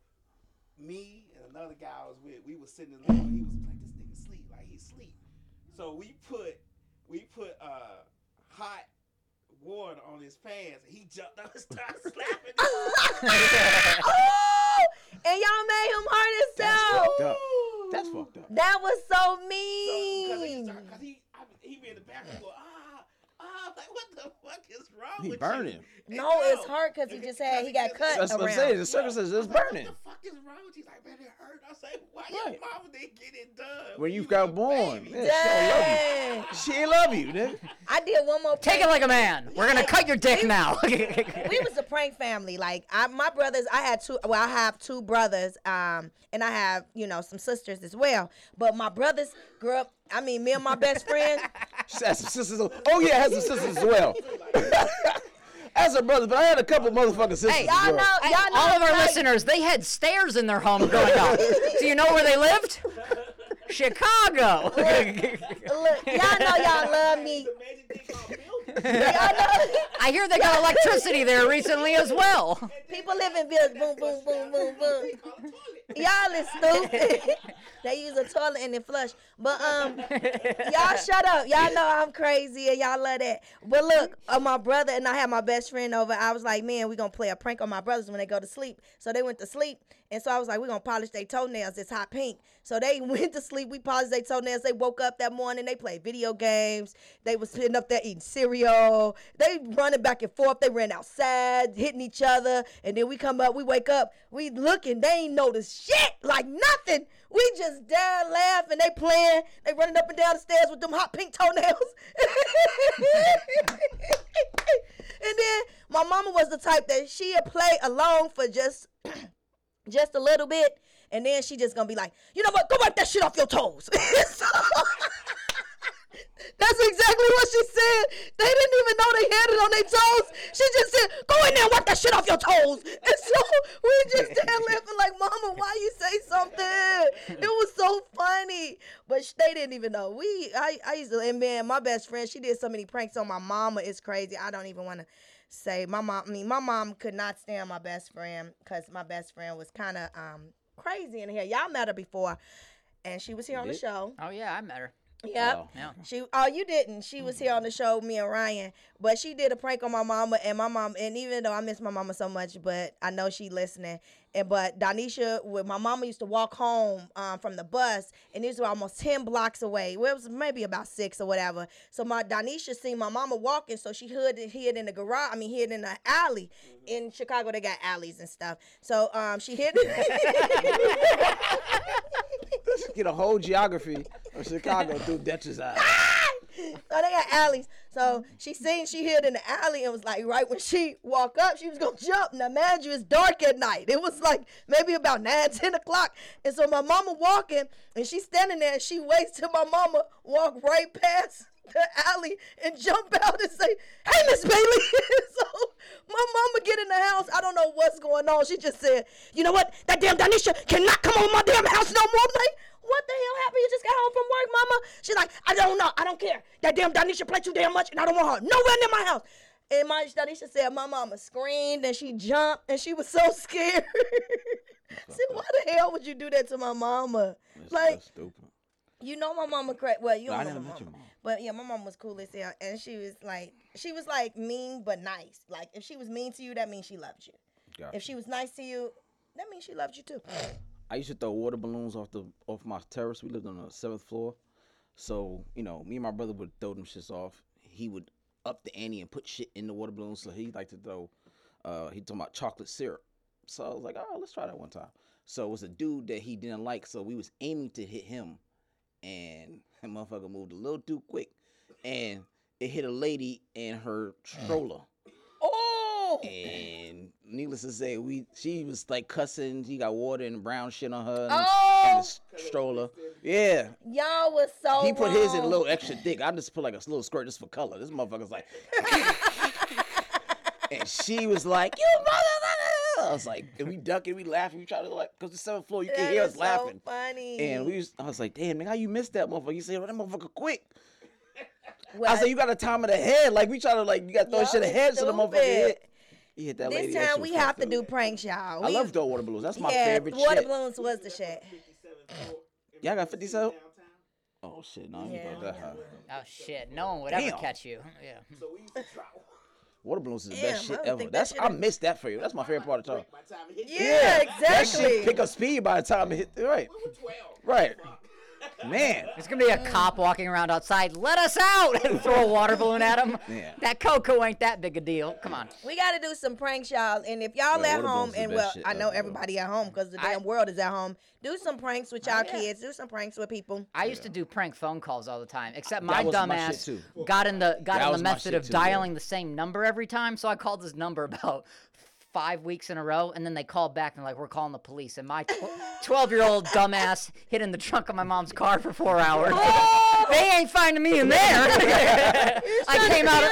me and another guy I was with, we was sitting in the living room. He was like, this nigga sleep. Like, he sleep. So we put, we put, uh, hot water on his pants. And he jumped up and started slapping him. oh, and y'all made him hurt That's himself. fucked up. That's fucked up. That was so Because he, mean. started- 'cause he, I, he be in the bathroom going, ah, ah, like, what the fuck is wrong He with burning. you? No, it's hurt because he just had he got cut That's what I'm saying. The circumstances is I like, burning. What the fuck is wrong with you? He's like, man, it hurt. I say, why Right. your mama didn't get it done When you was got born. baby? Yeah, Dang. she don't love you. She ain't love you, nigga. I did one more. Take it like a man. We're gonna cut your dick now. we was a prank family. Like I, my brothers, I had two. Well, I have two brothers, um, and I have you know some sisters as well. But my brothers grew up. I mean, me and my best friend. She has some sisters. Oh yeah, I had some sisters as well. As a brother, but I had a couple motherfucking sisters. Hey, Y'all know, y'all know. All of our like, listeners, they had stairs in their home growing up. Do you know where they lived? Chicago. Look, y'all know y'all love me. The magic thing called building. Y'all know. I hear they got electricity there recently as well. People live in buildings. Boom, boom, boom, boom, boom. They call it toilet. Y'all is stupid. they use a toilet and then flush. But um, y'all shut up. Y'all know I'm crazy and y'all love that. But look, uh, my brother and I had my best friend over. I was like, man, we gonna play a prank on my brothers when they go to sleep. So they went to sleep, and so I was like, we're gonna polish their toenails. It's hot pink. So they went to sleep. We polished their toenails. They woke up that morning. They played video games. They was sitting up there eating cereal. They running back and forth. They ran outside, hitting each other. And then we come up. We wake up. We looking. They ain't noticed shit. Like nothing. We just down laughing. They playing. They running up and down the stairs with them hot pink toenails. and then my mama was the type that she'd play along for just just a little bit, and then she just gonna be like, you know what? Go wipe that shit off your toes. So- that's exactly what she said. They didn't even know they had it on their toes. She just said, "Go in there and wipe that shit off your toes." And so we just stand laughing like, "Mama, why you say something?" It was so funny, but they didn't even know. We, I, I used to, and man, my best friend, she did so many pranks on my mama. It's crazy. I don't even want to say my mom. I mean, my mom could not stand my best friend because my best friend was kind of um crazy in here. Y'all met her before, and she was here on the show. Oh yeah, I met her. Yep. Wow. Yeah. She oh you didn't. She was here on the show, me and Ryan. But she did a prank on my mama and my mom and even though I miss my mama so much, but I know she listening. And but Donisha with my mama used to walk home um, from the bus and these were almost ten blocks away. Well, it was maybe about six or whatever. So my Donisha seen my mama walking, so she hid hid in the garage. I mean hid in the alley. In Chicago they got alleys and stuff. So um she hid Get a whole geography of Chicago through Dutch's eyes. So oh, they got alleys. So she seen she hid in the alley and was like, right when she walk up, she was gonna jump. Now, mind you, it's dark at night. It was like maybe about nine, ten o'clock. And so my mama walking and she's standing there and she waits till my mama walk right past the alley and jump out and say, Hey Miss Bailey. so my mama get in the house. I don't know what's going on. She just said, You know what? That damn Danisha cannot come on my damn house no more. I'm like, what the hell happened? You just got home from work, mama? She's like, I don't know. I don't care. That damn Danisha play too damn much, and I don't want her nowhere near my house. And my Danisha said my mama screamed and she jumped and she was so scared. See, why the hell would you do that to my mama? That's, Like, that's stupid. You know my mama cra Well, you don't know my mama. mom. But yeah, my mom was cool as hell, and she was like, she was like mean but nice. Like if she was mean to you, that means she loved you. Gotcha. If she was nice to you, that means she loved you too. I used to throw water balloons off the off my terrace. We lived on the seventh floor, so you know, me and my brother would throw them shits off. He would up the ante and put shit in the water balloons. So he liked to throw. Uh, he talking about chocolate syrup. So I was like, oh, let's try that one time. So it was a dude that he didn't like. So we was aiming to hit him, and that motherfucker moved a little too quick, and it hit a lady in her stroller. Oh, And needless to say, we she was like cussing. She got water and brown shit on her and, Oh! and the stroller. Yeah, y'all was so. he put his in a little extra thick. I just put like a little squirt just for color. This motherfucker's like, and she was like, "You motherfucker!" I was like, and we ducking, we laughing, we try to like, cause the seventh floor, you can That hear is us laughing. So funny. And we, was, I was like, "Damn, nigga, how you missed that motherfucker?" You said, "Well, that motherfucker quick." Well, I said, "You got a time of the head. Like we try to like, you got to throw Y'all shit ahead so the motherfucker stupid. hit." He hit that this lady. that shit time we have to up. do pranks, y'all. I love throwing water balloons. That's my yeah, favorite water shit. balloons was the shit. Y'all got 57? Oh shit, no, I ain't Yeah. about that high. Oh shit! No one would ever Damn. catch you. Yeah. So we used to try. Water balloons is the Damn, best shit ever. think that That's shit I is- miss that for you. That's my favorite part of the time. By the time it hit Yeah, That exactly. shit pick up speed by the time it hit. Right, we were 12. right. Man, There's gonna be a cop walking around outside. Let us out! And throw a water balloon at him. Yeah. That cocoa ain't that big a deal. Come on. We got to do some pranks, y'all. And if y'all Yeah, at water home, balloons is the and best well, shit I know ever, everybody at home because the I- damn world is at home. Do some pranks with y'all Oh, yeah. kids. Do some pranks with people. I used to do prank phone calls all the time, except That my was my dumbass too. got in the got That in was the my method shit, of too, yeah. dialing the same number every time. So I called this number about five weeks in a row, and then they called back and like we're calling the police. And my twelve-year-old dumbass hid in the trunk of my mom's car for four hours. Oh! they ain't finding me in there. I came out.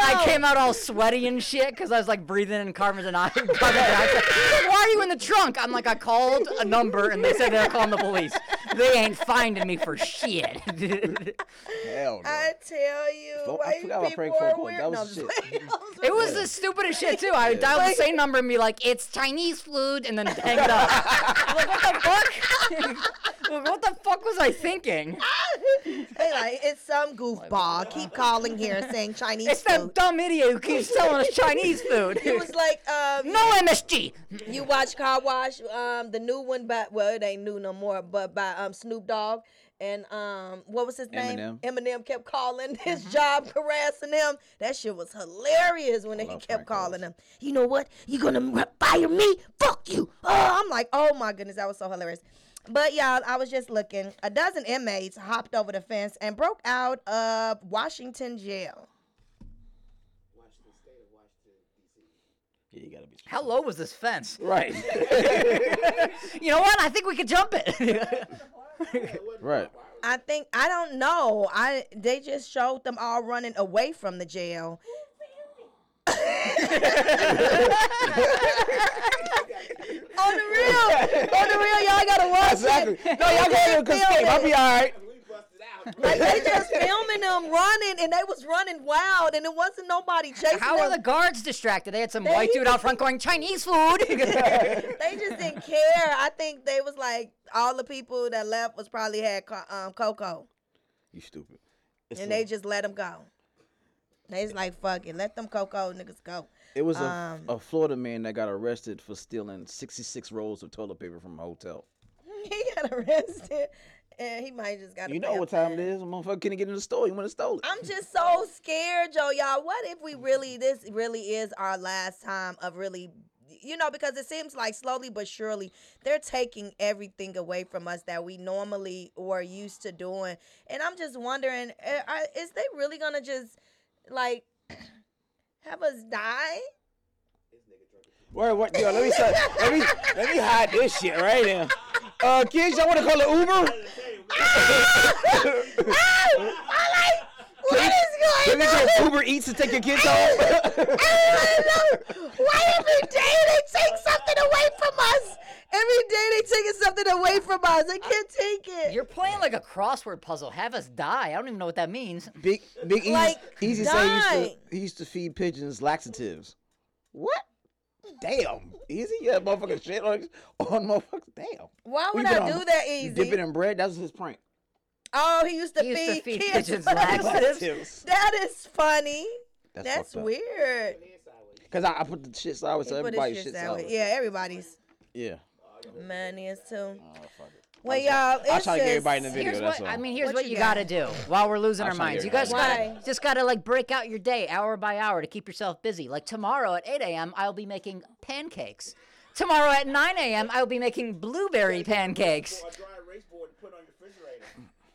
I came out all sweaty and shit because I was like breathing in carbon dioxide. Carbon dioxide. Why are you in the trunk? I'm like, I called a number and they said they're calling the police. They ain't finding me for shit. hell no. I tell you, Phone- I why you forgot about people prank phone are calls. weird. That No, was I'm just shit. playing. I'm just It was the stupidest shit too. I would dial the same number and be like, "It's Chinese food," and then hang it up. I'm like, what the fuck? What the fuck was I thinking? They like it's some goofball. Keep calling here saying Chinese It's food. that dumb idiot who keeps telling us Chinese food. It was like um, no MSG. You watch Car Wash, um, the new one but well, it ain't new no more, but by um Snoop Dogg and um what was his name? Eminem. Eminem kept calling his job harassing him. That shit was hilarious when he kept prank calling calls. him. You know what? You gonna fire me? Fuck you! Oh, I'm like, oh my goodness, that was so hilarious. But y'all, I was just looking. A dozen inmates hopped over the fence and broke out of Washington jail. Washington State or Washington, D.C. Yeah, you gotta be. How low was this fence? Right, You know what? I think we could jump it. Right. I think I don't know. I they just showed them all running away from the jail. on the real, on the real, y'all gotta watch Exactly. it. No, y'all They gotta just escape. I'll be all right. We busted out. Like they just filming them running, and they was running wild, and it wasn't nobody chasing How are them. the guards distracted? They had some They- white dude out front going Chinese food. they just didn't care. I think they was like all the people that left was probably had co- um, cocoa. You stupid. It's and a- they just let them go. They just like fuck it, let them cocoa niggas go. It was a, Um, a Florida man that got arrested for stealing 66 rolls of toilet paper from a hotel. he got arrested, and he might just got. You know what time it is? Motherfucker couldn't get in the store. He went and stole it. I'm just so scared, Joe. Y'all, what if we really, this really is our last time of really, you know, because it seems like slowly but surely they're taking everything away from us that we normally were used to doing. And I'm just wondering, eh, is they really gonna just like have us die? Wait, what? Yo, let me say, let me let me hide this shit right now. Uh, kids, y'all want to call it Uber? ah, I like. What is going we on? get Uber Eats to take your kids home? Why every day they take something away from us? Every day they taking something away from us. They can't take it. You're playing like a crossword puzzle. Have us die. I don't even know what that means. Big Big Easy, Like, Easy say he used, to, he used to feed pigeons laxatives. What? Damn, Easy, yeah, motherfucking shit on, on motherfuckers. Damn. Why would You put I on- do that easy? dip it in bread. That was his prank. Oh, he used to He used to feed feed kids pigeons laxatives. laxatives. That is funny. That's, That's, weird. Cause I, I put the shit sour, so He put his everybody shit shit sour. sour. Yeah, everybody's. Yeah. Man is too. Oh, fuck it. Well, I'm y'all, I'll it's try to get just- everybody in the video. Here's that's what all. I mean. Here's What what, you you, got? gotta do while we're losing I'll our try to minds. get You guys everybody. gotta Why? just gotta like break out your day hour by hour to keep yourself busy. Like tomorrow at 8 a.m., I'll be making pancakes. Tomorrow at 9 a.m., I'll be making blueberry pancakes. Or a dry erase board to put on your refrigerator.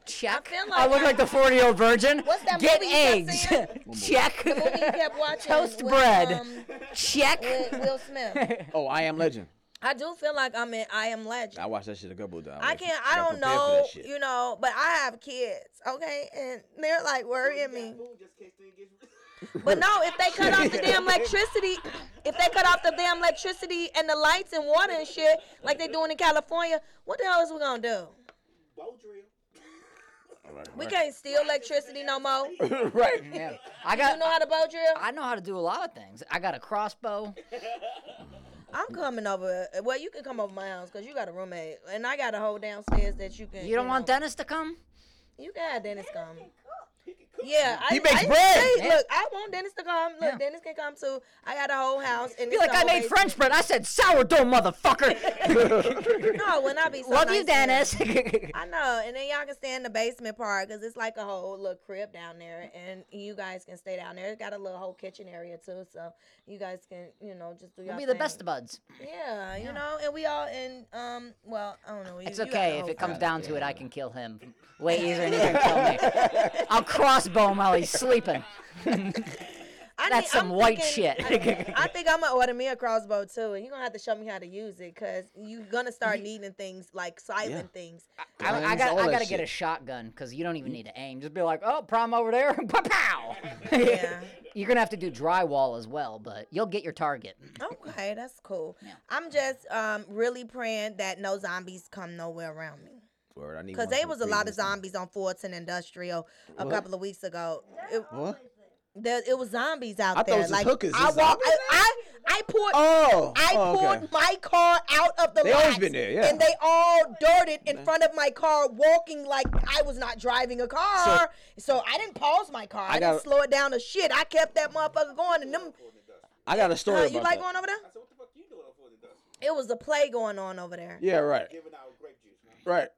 Check. feel I like look I- like the 40 year old virgin. What's that Get movie you kept eggs. Check. The movie you kept watching. Toast with, bread. Um, Check. with Will Smith. oh, I am Legend. I do feel like I'm in I Am Legend. I watched that shit a couple of times. I can't. I don't know. You know, but I have kids. Okay, and they're like worrying me. Food just in case thing gets. But no, if they cut off the damn electricity, if they cut off the damn electricity and the lights and water and shit, like they doing in California, what the hell is we gonna do? Bow drill. We can't steal electricity no more. Right. Yeah. I got. You know how to bow drill? I know how to do a lot of things. I got a crossbow. I'm coming over. Well, you can come over my house because you got a roommate, and I got a whole downstairs that you can. You don't know, want Dennis to come? You got have Dennis come. Yeah, I, He makes I, bread. Hey, Look, I want Dennis to come. Look, Yeah. Dennis can come too. I got a whole house. And Be it's like, I made. French bread. I said sourdough, motherfucker. No, when I be so Love nice you. Dennis. I know, and then y'all can stay in the basement part because it's like a whole little crib down there, and you guys can stay down there. It's got a little whole kitchen area too, so you guys can, you know, just do your we'll be the best of buds. Yeah, you know, and we all in. Um, well, I don't know. you- It's you okay the if it comes down to it. I can kill him way easier than he can kill me. I'll crossbow him while he's sleeping. I That's need- some I'm white thinking- shit. I, I think I'm gonna order me a crossbow too, and you're gonna have to show me how to use it because you're gonna start needing things like silent things. I, I Guns, got, I gotta get a shotgun because you don't even need to aim. Just be like, oh, prom over there, pow pow. Yeah. You're gonna have to do drywall as well, but you'll get your target. Okay, that's cool. Yeah. I'm just um really praying that no zombies come nowhere around me. Word, I need Because there was a lot of freezing time. zombies on Fulton Industrial a What? couple of weeks ago. It, What? there, it was zombies out I thought it there. was like hookers. I There's walk, zombies I, I I pulled Oh. I oh, pulled okay. my car out of the They always been there, yeah. And they all dirted in front of my car, walking like I was not driving a car. So, I didn't pause my car. I, I didn't got- slow it down to shit. I kept that motherfucker going. And them, I got a story uh, about you like that. going over there? I said, what the fuck you doing for the dust? It was a play going on over there. Yeah, right, right.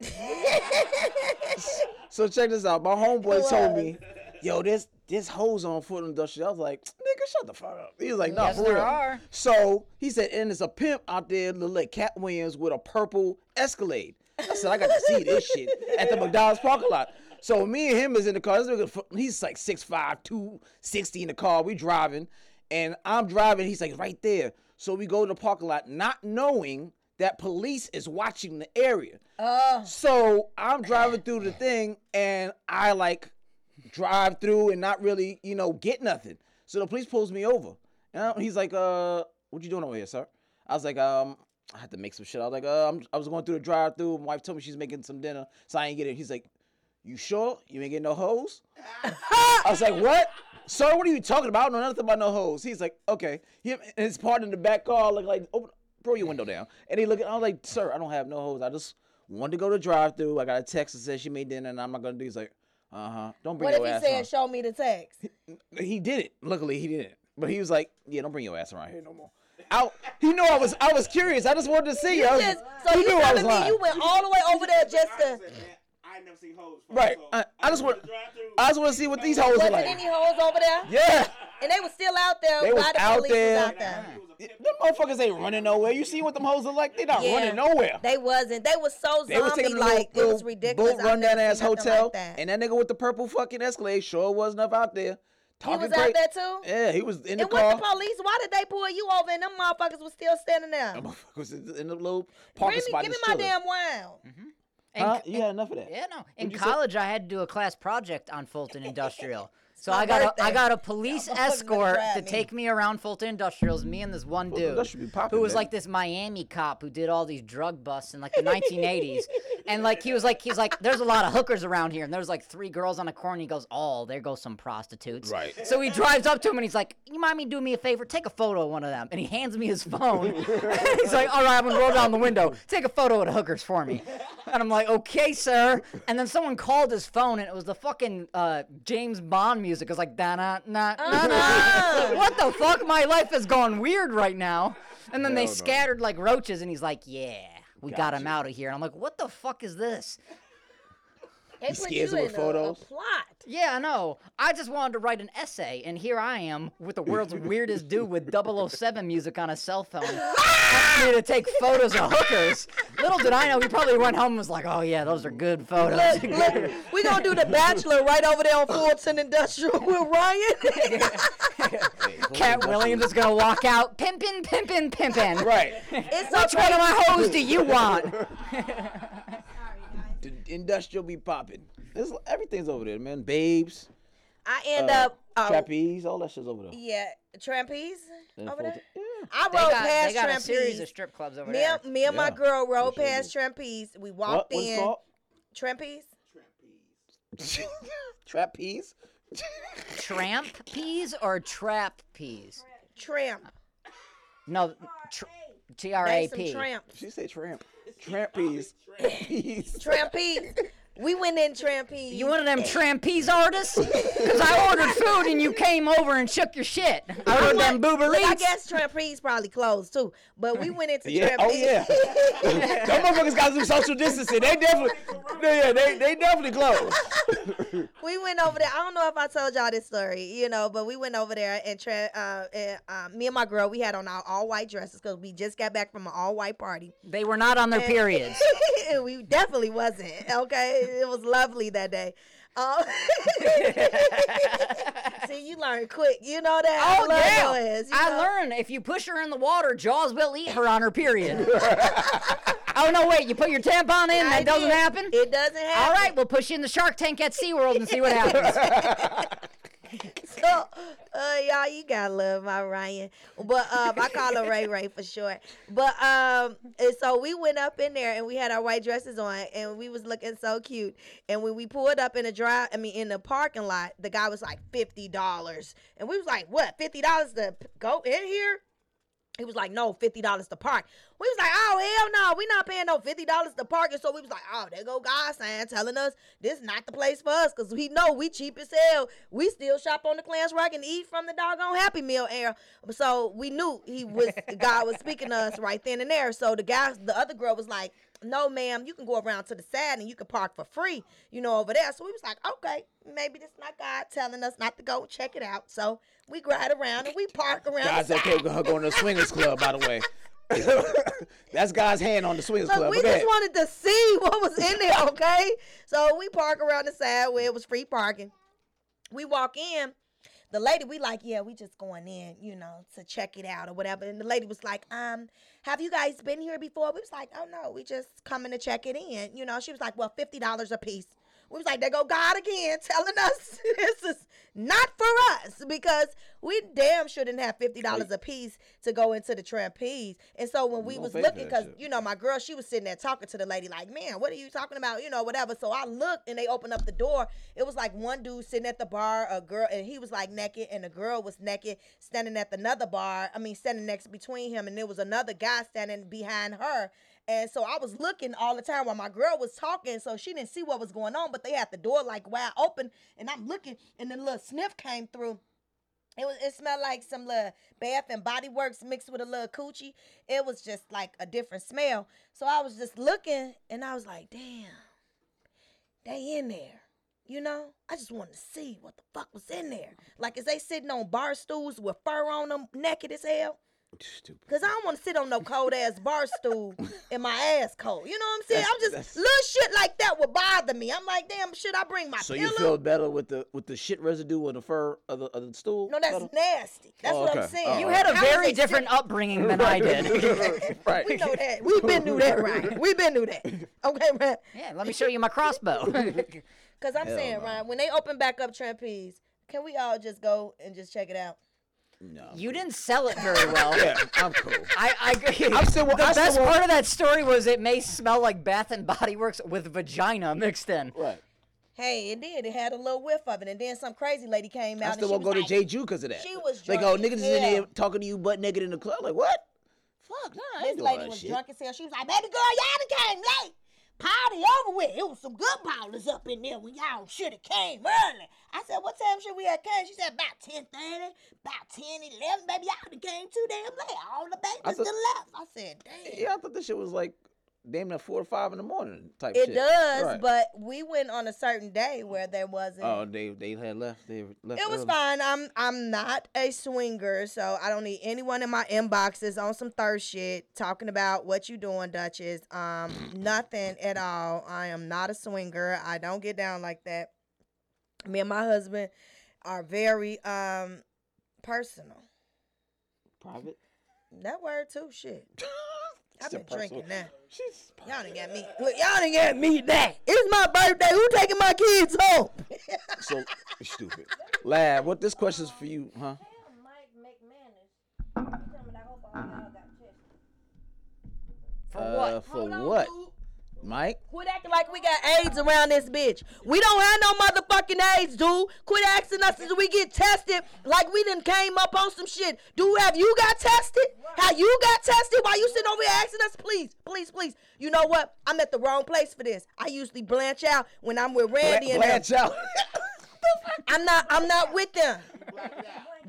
so check this out. My homeboy told me, "Yo, this this hose on foot industrial." I was like, "Nigga, shut the fuck up." He was like, "No, Yes, for real." are. So he said, "And there's a pimp out there, look like Katt Williams with a purple Escalade." I said, "I got to see this shit at the McDonald's parking lot." So me and him is in the car. This nigga He's like 6'5", 260 in the car. We driving, and I'm driving. He's like right there. So we go to the parking lot, not knowing that police is watching the area. Oh, So I'm driving through the thing and I like drive through and not really, you know, get nothing. So the police pulls me over. And I- he's like, uh, what you doing over here, sir? I was like, um, I had to make some shit. I was like, uh, I'm, I was going through the drive through. My wife told me she's making some dinner, so I ain't get it. He's like, you sure? You ain't getting no hoes? I was like, what? Sir, what are you talking about? I don't know nothing about no hoes. He's like, okay. Him and his partner in the back car, like, like, open, throw your window down. And he look at, I was like, sir, I don't have no hoes. I just wanted to go to drive through. I got a text that says she made dinner and I'm not gonna do. He's like, Uh huh. Don't bring your ass. What if your he said, around. "Show me the text"? He did it. Luckily, he didn't. But he was like, "Yeah, don't bring your ass around here no more." I, he knew I was. I was curious. I just wanted to see. You I was, just, so he you knew I was telling me lying. you went all the way over there just to? I said, man, I ain't never seen hoes. before, Right. so I, I just want. I just want to see what these hoes are like. any hoes over there? Yeah. And they were still out there. They while was the out police there. Was out there. Them motherfuckers ain't running nowhere. You see what them hoes are like? They not Yeah. running nowhere. They wasn't. They was so They was taking a like. little, it was ridiculous. boat run down never ass hotel, like that. and that nigga with the purple fucking Escalade sure was enough out there. he was great. out there too. Yeah, he was in the and car. with the police, why did they pull you over and them motherfuckers was still standing there? That motherfucker was in the little parking me, spot. give me my chilling. damn wow. Huh? You had enough of that. Yeah, no. In you say? college, I had to do a class project on Fulton Industrial. So I got a, I got a police gonna escort to take me around Fulton Industrials. Me and this one Fulton dude Industrial be poppin', who was baby. like this Miami cop who did all these drug busts in like the 1980s. And like he was like he's like there's a lot of hookers around here, and there's like three girls on a corner. He goes, oh, there goes some prostitutes. Right. So he drives up to him and he's like, you mind me doing me a favor? Take a photo of one of them. And he hands me his phone. he's like, all right, I'm gonna roll down the window. Take a photo of the hookers for me. And I'm like, okay, sir. And then someone called his phone, and it was the fucking uh, James Bond music. It was like, da na na na na. What the fuck? My life has gone weird right now. And then they no. scattered like roaches, and he's like, yeah, we got him out of here. And I'm like, what the fuck is this? They put scares you them in with a- a, photos? plot. Yeah, I know. I just wanted to write an essay, and here I am with the world's weirdest dude with 007 music on his cell phone. Asking me to take photos of hookers. Little did I know, he probably went home and was like, oh, yeah, those are good photos. Look, look, we gonna do the Bachelor right over there on Fulton Industrial with Ryan. Katt Williams is going to walk out, pimpin', pimpin', pimpin'. Right. it's Which okay. one of my hoes do you want? The industrial be popping. There's everything's over there, man. Babes, I end uh, up. Oh, trapeze, all that shit's over there. yeah, Trapeze In over there. Fulton. Yeah. I They rode got, past they got a series of strip clubs over me, there. me and my girl rode they sure past do. Trapeze. We What? walked What's in. called? Trapeze. Trapeze. Tramp peas or trap peas? Tramp. No, tr- T-R-A-P. some tramps. She say tramp. Trapeze. Peas. Trampeze. We went in Trampeze. You one of them trapeze artists? Because I ordered food and you came over and shook your shit. I ordered them Look, boober I guess Trampeze probably closed too, but we went into Yeah. Trampeze. Oh yeah. Them motherfuckers got some social distancing. They definitely. Yeah. They they definitely close. we went over there. I don't know if I told y'all this story, you know, but we went over there and, tra- uh, and uh, me and my girl, we had on our all white dresses because we just got back from an all white party. They were not on their periods. we definitely wasn't. Okay, it was lovely that day. Um, see, you learn quick. You know that. Oh I yeah, ass, I know? learned if you push her in the water, Jaws will eat her on her period. oh no, wait, you put your tampon in, I that doesn't happen. It doesn't happen. All right, we'll push you in the Shark Tank at SeaWorld and see what happens. So, uh, y'all, you gotta love my Ryan. But um, I call her Ray Ray for short. But um, and so we went up in there and we had our white dresses on and we was looking so cute. And when we pulled up in the drive, I mean in the parking lot, the guy was like fifty dollars, and we was like, what, fifty dollars to go in here? He was like, no, fifty dollars to park. We was like, oh hell no, we not paying no fifty dollars to park. And so we was like, oh, there go God sign telling us this not the place for us because we know we cheap as hell. We still shop on the Clarence Rock and eat from the doggone Happy Meal air. So we knew he was God was speaking to us right then and there. So the guy, the other girl was like, no, ma'am, you can go around to the side and you can park for free, you know, over there. So we was like, okay, maybe this not God telling us not to go check it out. So we ride around and we park around. God's the okay with her going to the swingers club, by the way. That's God's hand on the swingers Look, club. we just wanted to see what was in there, okay? so we park around the side where it was free parking. We walk in. The lady, we like, yeah, we just going in, you know, to check it out or whatever. And the lady was like, um, have you guys been here before? We was like, oh no, we just coming to check it in. You know, she was like, well, fifty dollars a piece. We was like, there go God again, telling us this is not for us because we damn shouldn't have fifty dollars a piece to go into the trapeze. And so when we don't was looking, because you know, my girl, she was sitting there talking to the lady, like, man, what are you talking about? You know, whatever. So I looked and they opened up the door. It was like one dude sitting at the bar, a girl, and he was like naked, and the girl was naked, standing at another bar. I mean, standing next between him, and there was another guy standing behind her. And so I was looking all the time while my girl was talking, so she didn't see what was going on, but they had the door like wide open, and I'm looking, and then a little sniff came through. It was it smelled like some little bath and body works mixed with a little coochie. It was just like a different smell. So I was just looking and I was like, damn, they in there. You know? I just wanted to see what the fuck was in there. Like is they sitting on bar stools with fur on them, naked as hell? Stupid. Cause I don't want to sit on no cold ass bar stool in my ass cold. You know what I'm saying? That's- I'm just that's- little shit like that would bother me. I'm like, damn, should I bring my So pillow? you feel better with the with the shit residue on the fur of the, of the stool? no, that's better? nasty. That's Oh, what I'm saying. Oh, You all had a very different still- upbringing than I did. right. We know that. We've been through that, right? We've been through that. Okay, Ryan. yeah, let me show you my crossbow. Because I'm Hell saying, no. Ryan, when they open back up Trapeze, can we all just go and just check it out? No. you didn't sell it very well. Yeah, I'm cool. I, I agree. I'm still- the I still best want- part of that story was it may smell like Bath and Body Works with vagina mixed in. Right. Hey, it did. It had a little whiff of it, and then some crazy lady came out. I and still she won't go was to like, J. Jew because of that. She was like, oh, as niggas is in there hell. talking to you butt naked in the club. Like, what? Fuck, nah, I This lady was shit. drunk as hell. She was like, "Baby girl, y'all done came late. Party over with. It was some good ballers up in there when y'all should have came early." I said, "What time should we have came?" She said, "About 10:30, about 10, 11. Baby, y'all done came too damn late. All the I babies thought- done left." I said, "Damn." Yeah, I thought this shit was like damn near four or five in the morning type It shit. It does, Right. but we went on a certain day where there wasn't. Oh, they they had left. They left. It was early. fine. I'm I'm not a swinger, so I don't need anyone in my inboxes on some thirst shit talking about what you doing, Duchess. Um, nothing at all. I am not a swinger. I don't get down like that. Me and my husband are very um personal. private. That word too, shit. I've been drinking that. She's Y'all done got me. Look, y'all done got me that. It's my birthday. Who taking my kids home? so stupid. Lad, what this question's for you, huh? Tell Mike McManus. He told me that I hope all y'all got tested. For Uh, what? for Hold on, what, dude. Mike? Quit acting like we got AIDS around this bitch. We don't have no motherfucking AIDS, dude. Quit asking us do we get tested like we done came up on some shit. Do have you got tested? Have you got tested? Why you sitting over here asking us? Please, please, please. You know what? I'm at the wrong place for this. I usually blanch out when I'm with Randy and them. Blanche out. I'm not. I'm not with them.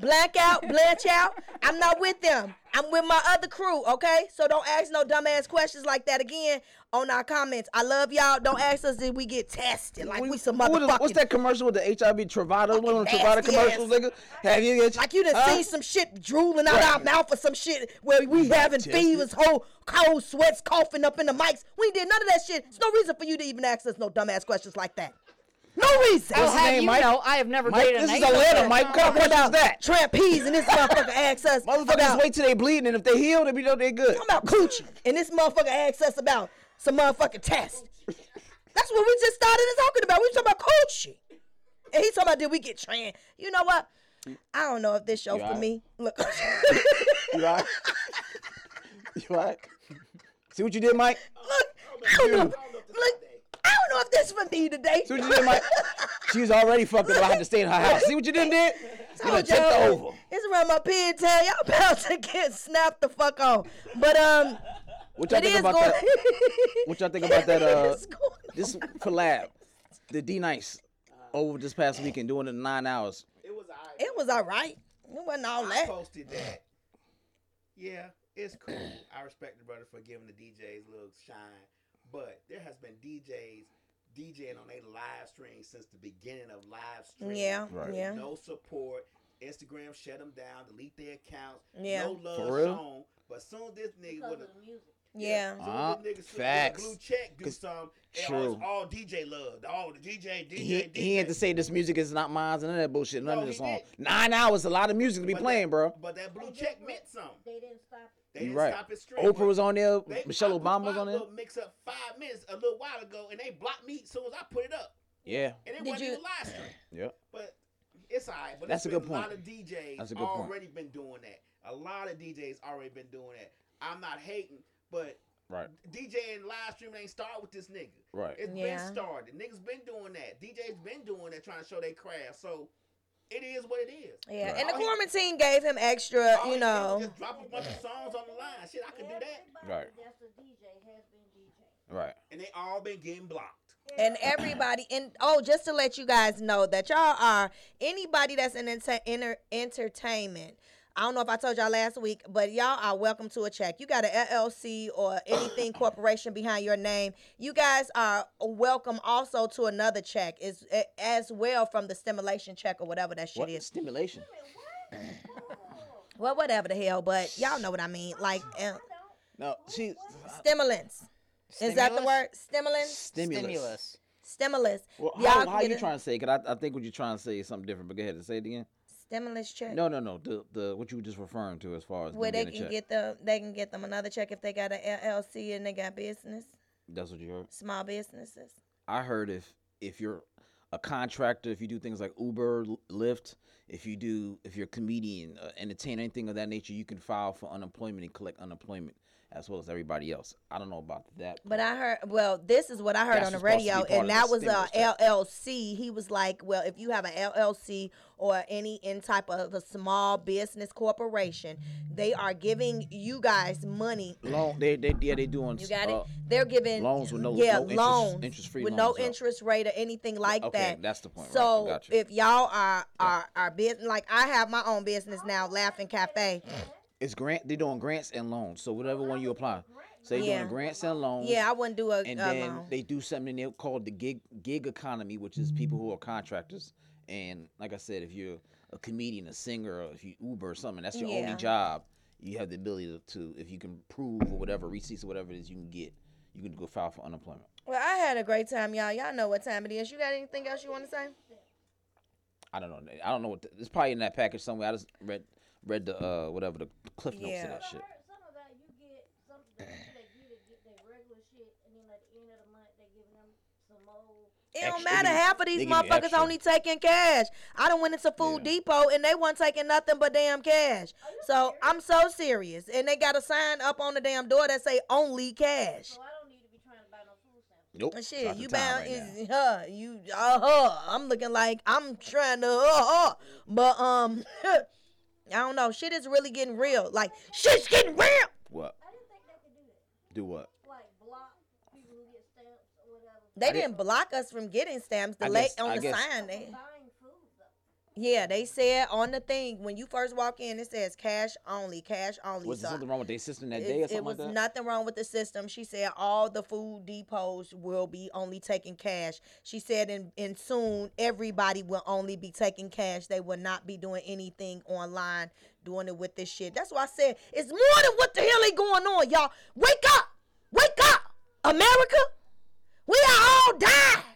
Black out, blanch out. I'm not with them. I'm with my other crew. Okay, so don't ask no dumbass questions like that again on our comments. I love y'all. Don't ask us if we get tested like we some motherfucking. What's that commercial with the HIV Truvada? One of the Truvada commercials, nigga. Have you get Like you done huh? seen some shit drooling out our mouth or some shit where we having tested. fevers, whole cold sweats, coughing up in the mics. We did none of that shit. There's no reason for you to even ask us no dumbass questions like that. No reason. I'll What's his have name, you Mike? know, I have never Mike, dated this an is AIDS Atlanta, patient. Mike. What kind of Talking question is about that? Trapeze and this motherfucker asks us Motherfuckers about wait till they bleeding, and if they heal, they be know they good. talking about coochie, and this motherfucker asks us about some motherfucking test. That's what we just started talking about. We talking about coochie, and he talking about did we get trans? You know what? I don't know if this show You for alright? me. Look, You all right? you all right? See what you did, Mike? look, I don't know. Look, I don't know if this for me today. See what you did, Mike? She was already fucked up. I had to stay in her house. See what you did, did? You done Told tipped y'all, over. It's around my pigtail. Y'all about to get snapped the fuck on. But um, What y'all it think about going. that? What y'all think about that? Uh, this collab, the D-Nice, over this past weekend, doing it in nine hours. It was alright. It was all right. It wasn't all I that. posted that. Yeah, it's cool. I respect the brother for giving the DJs a little shine, but there has been DJs DJing on a live stream since the beginning of live stream. Yeah, Right. yeah. No support. Instagram shut them down, delete their accounts. Yeah. No love For real? shown. But soon this nigga Because would of the music. Yeah. soon Uh, this nigga facts. blue check do 'Cause- something. and True. It's all DJ love. All the DJ, DJ, He, DJ. he had to say this music is not mine and none of that bullshit, none No, of this song. did. Nine hours, a lot of music to be But playing, that, bro. But that blue check meant what? something. They didn't stop it. They You didn't right. stop it straight. Oprah was on there. they- Michelle Obama was on there. little Mix up five minutes a little while ago, and they blocked me as soon as I put it up, Yeah, and it Did wasn't you- even live stream. yeah. But it's alright. But That's a been good A lot point. of DJs That's a good point. already been doing that. A lot of DJs already been doing that. I'm not hating, but Right, DJing live streaming ain't start with this nigga. right. It's Yeah. been started. Niggas been doing that. DJs been doing that, trying to show their craft. So it is what it is. Yeah, Right. and the All he- quarantine gave him extra, all he you did was know. just drop a bunch of songs on the line. Shit, I could do that. Right. That's a DJ has been DJ. Right. And they all been getting blocked. and everybody and oh just to let you guys know that y'all are anybody that's in enter, enter, entertainment i don't know if i told y'all last week but y'all are welcome to a check you got an llc or anything corporation behind your name you guys are welcome also to another check is as well from the stimulation check or whatever that shit is. What is stimulation? well whatever the hell but y'all know what i mean like uh, No, she stimulants is that the word stimulants stimulus. Stimulus. stimulus Well, Y'all how, can how get you a- trying to say? Cause I, I think what you're trying to say is something different. But go ahead and say it again. Stimulus check No, no, no. The the what you were just referring to as far as where they can get them they can get them another check if they got an LLC and they got business, That's what you heard. small businesses. I heard if if you're a contractor, if you do things like Uber, Lyft, if you do if you're a comedian, uh, entertainer, anything of that nature, you can file for unemployment and collect unemployment as well as everybody else. I don't know about that. But I heard well, this is what I heard That's on the supposed to be radio, and that was a. LLC. He was like, well, if you have an LLC or any in type of a small business corporation, they are giving you guys money. loan they they yeah they doing You got uh, it. They're giving loans with no- yeah no interest- loans interest-free with no loans, uh, interest rate or anything like okay, that. that's the point, So you. if y'all are are are business like I have my own business now, Laughing Cafe. It's grant. They're doing grants and loans. So whatever one you apply, so they Yeah. doing grants and loans. Yeah, I wouldn't do a, and a then loan. they do something they called the gig gig economy, which is people who are contractors. And like I said, if you're a comedian, a singer, or if you Uber or something, that's your Yeah. only job. You have the ability to, to, if you can prove or whatever receipts or whatever it is you can get, you can go file for unemployment. Well, I had a great time, y'all. Y'all know what time it is. You got anything else you want to say? I don't know. I don't know what the, it's probably in that package somewhere. I just read read the uh whatever the cliff notes Yeah. of that shit. Some of that you get some the people that get it get their regular shit and then at the end of the month they giving them some more It don't matter. Half of these motherfuckers only taking cash. I don't went into Food Yeah. Depot and they weren't taking nothing but damn cash. So I'm so serious. And they got a sign up on the damn door that say only cash. so I don't need to be trying to buy no food stamps. Nope. And shit, not you bound right is huh, you uh huh. I'm looking like I'm trying to uh huh. But um I don't know. Shit is really getting real. Like shit's getting real. What? I didn't think they could do that. Do what? Like block people who get stamps or whatever. They I didn't- didn't block us from getting stamps. The I late on I the guess- sign, they, Buying food though. Yeah, they said on the thing when you first walk in, it says cash only, cash only. Was there So something wrong with their system that it, day or something it was like nothing wrong with the system. She said all the food depots will be only taking cash. She said and in soon everybody will only be taking cash. They will not be doing anything online, doing it with this shit. That's why I said it's more than what the hell ain't going on, y'all. Wake up! Wake up! America! We are all dying!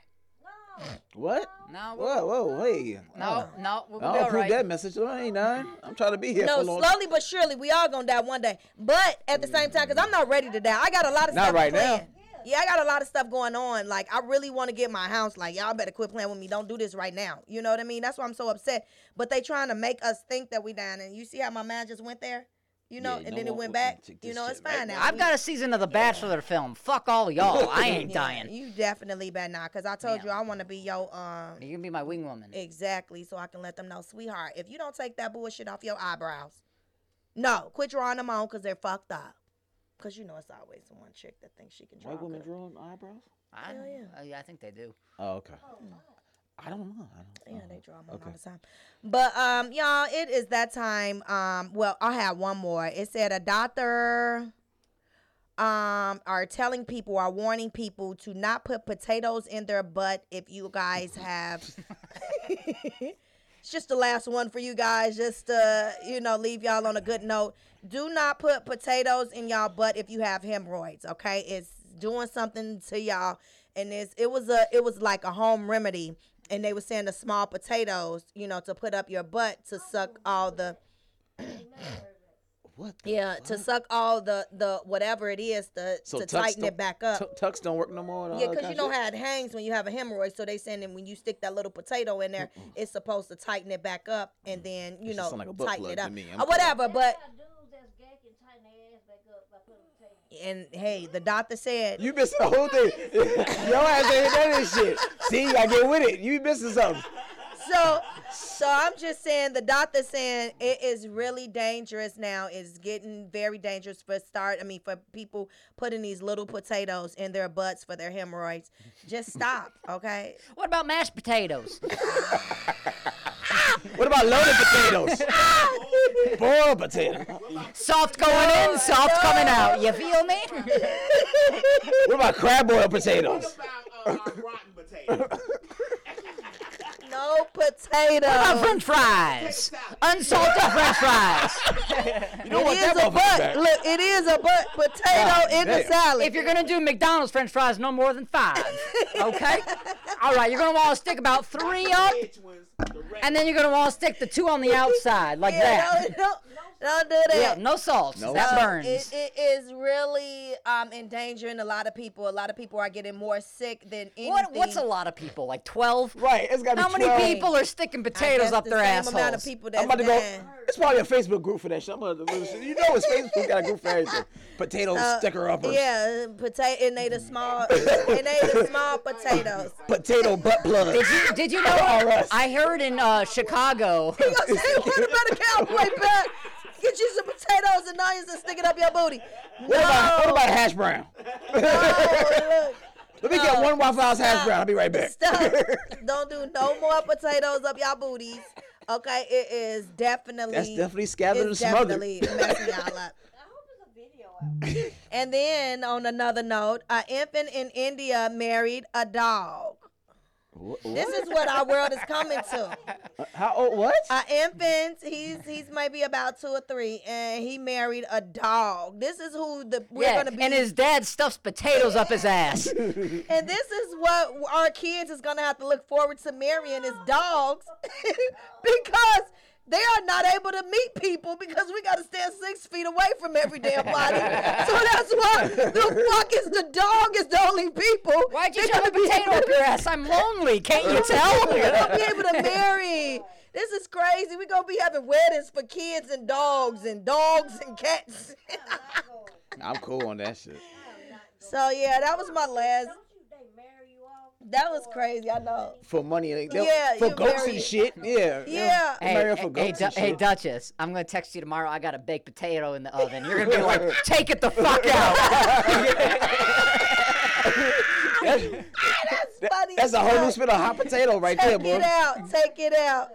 No. What? No, Whoa, whoa, hey. no, uh, no, we'll be I all don't approve right. that message. I ain't none. I'm trying to be here No, for long. slowly but surely, we all gonna die one day. But at the same time, because I'm not ready to die. I got a lot of stuff going on. Not stuff right now. Yeah, I got a lot of stuff going on. Like, I really want to get my house. Like, y'all better quit playing with me. Don't do this right now. You know what I mean? That's why I'm so upset. But they trying to make us think that we dying. And you see how my mind just went there? You know, Yeah, and know then it went back. You this know, shit it's right fine now. I've got a season of The Bachelor film. Fuck all y'all. I ain't Yeah, dying. You definitely better not, because I told Yeah. you I want to be your um You can be my wing woman. Exactly, so I can let them know, sweetheart, if you don't take that bullshit off your eyebrows, no, quit drawing them on because they're fucked up. Because you know it's always the one chick that thinks she can draw. White women good. drawing eyebrows? I, Hell yeah. yeah, I think they do. Oh, okay. I don't know. I don't. Yeah, they draw them all the time. But um, y'all, it is that time. Um, well, I have one more. It said a doctor um are telling people are warning people to not put potatoes in their butt if you guys have it's just the last one for you guys just to you know leave y'all on a good note do not put potatoes in y'all butt if you have hemorrhoids okay it's doing something to y'all and it's it was a it was like a home remedy and they were saying the small potatoes you know to put up your butt to suck all the What? the yeah to suck all the the whatever it is to So to tighten it back up Tu- tucks don't work no more. yeah, because you know how it hangs when you have a hemorrhoid. So they saying that when you stick that little potato in there, it's supposed to tighten it back up and then you This know like tighten it up. Or uh, whatever. But Got dudes that's gay can tighten their ass back up by putting potatoes. And hey, the doctor said You missing the whole thing. Your ass ain't done this shit. See, I get with it. You missing something. so so I'm just saying the doctor saying it is really dangerous now. It's getting very dangerous for start. I mean for people putting these little potatoes in their butts for their hemorrhoids. Just stop, okay? What about mashed potatoes? What about loaded potatoes? Boiled potato. Soft going in, soft coming out. You feel me? What about crab boiled potatoes? What about uh, rotten potatoes? No potato. What about French fries? Unsalted French fries. You know It what? is That a motherfucker butt. Look, it is a butt potato God in the salad. If you're gonna do McDonald's French fries, no more than five. Okay. All right. You're gonna want to stick about three up, the and then you're gonna want to stick the two on the outside like yeah, that. don't, don't, don't do that. Yeah. No salt. No that salt. burns. It, it is really um, endangering a lot of people. A lot of people are getting more sick than anything. What, what's a lot of people? Like 12? Right, it's got to How be many 12. people are sticking potatoes up the their same assholes? amount of people that's I'm about to go. It's probably a Facebook group for that shit. I'm about to, you know, it's Facebook got a group for everything. Potato Uh, sticker uppers. Yeah, potato. And they the small. and they the small potatoes. Potato butt plug. Did you, did you know? IRS. I heard in uh, Chicago. You gonna say what about a cowboy bat? Get you some potatoes and onions and stick it up your booty. No, What about, what about hash brown? no, look. Let me get one Waffle House hash Stop. brown. I'll be right back. Stop. Don't do no more potatoes up y'all booties. Okay, it is definitely. That's definitely scattered and it's smothered. definitely messing y'all up. And then on another note, an infant in India married a dog. Wh- This is what our world is coming to. Uh, how old? What? An infant, he's he's maybe about two or three, and he married a dog. This is who the we're yeah, gonna be. and his dad stuffs potatoes up his ass. And this is what our kids is gonna have to look forward to marrying is dogs, because they are not able to meet people because we gotta stand six feet away from every damn body. so that's why the fuck is the dog is the only people. Why'd you they're shove a gonna be potato able up your ass? I'm lonely. Can't you tell? We're gonna be able to marry. This is crazy. We're gonna be having weddings for kids and dogs and dogs and cats. I'm cool on that shit. so yeah, that was my last. Don't you? They marry you off. That was crazy. I know. For money, they, Yeah, for you goats and shit. Yeah. Yeah. Hey, Hey, for hey, Du- and hey. Duchess, I'm gonna text you tomorrow. I got a baked potato in the oven. You're gonna be like, take it the fuck out. That's, That's funny. that's a whole new spin of hot potato right there, boy. Take it out. Take it out.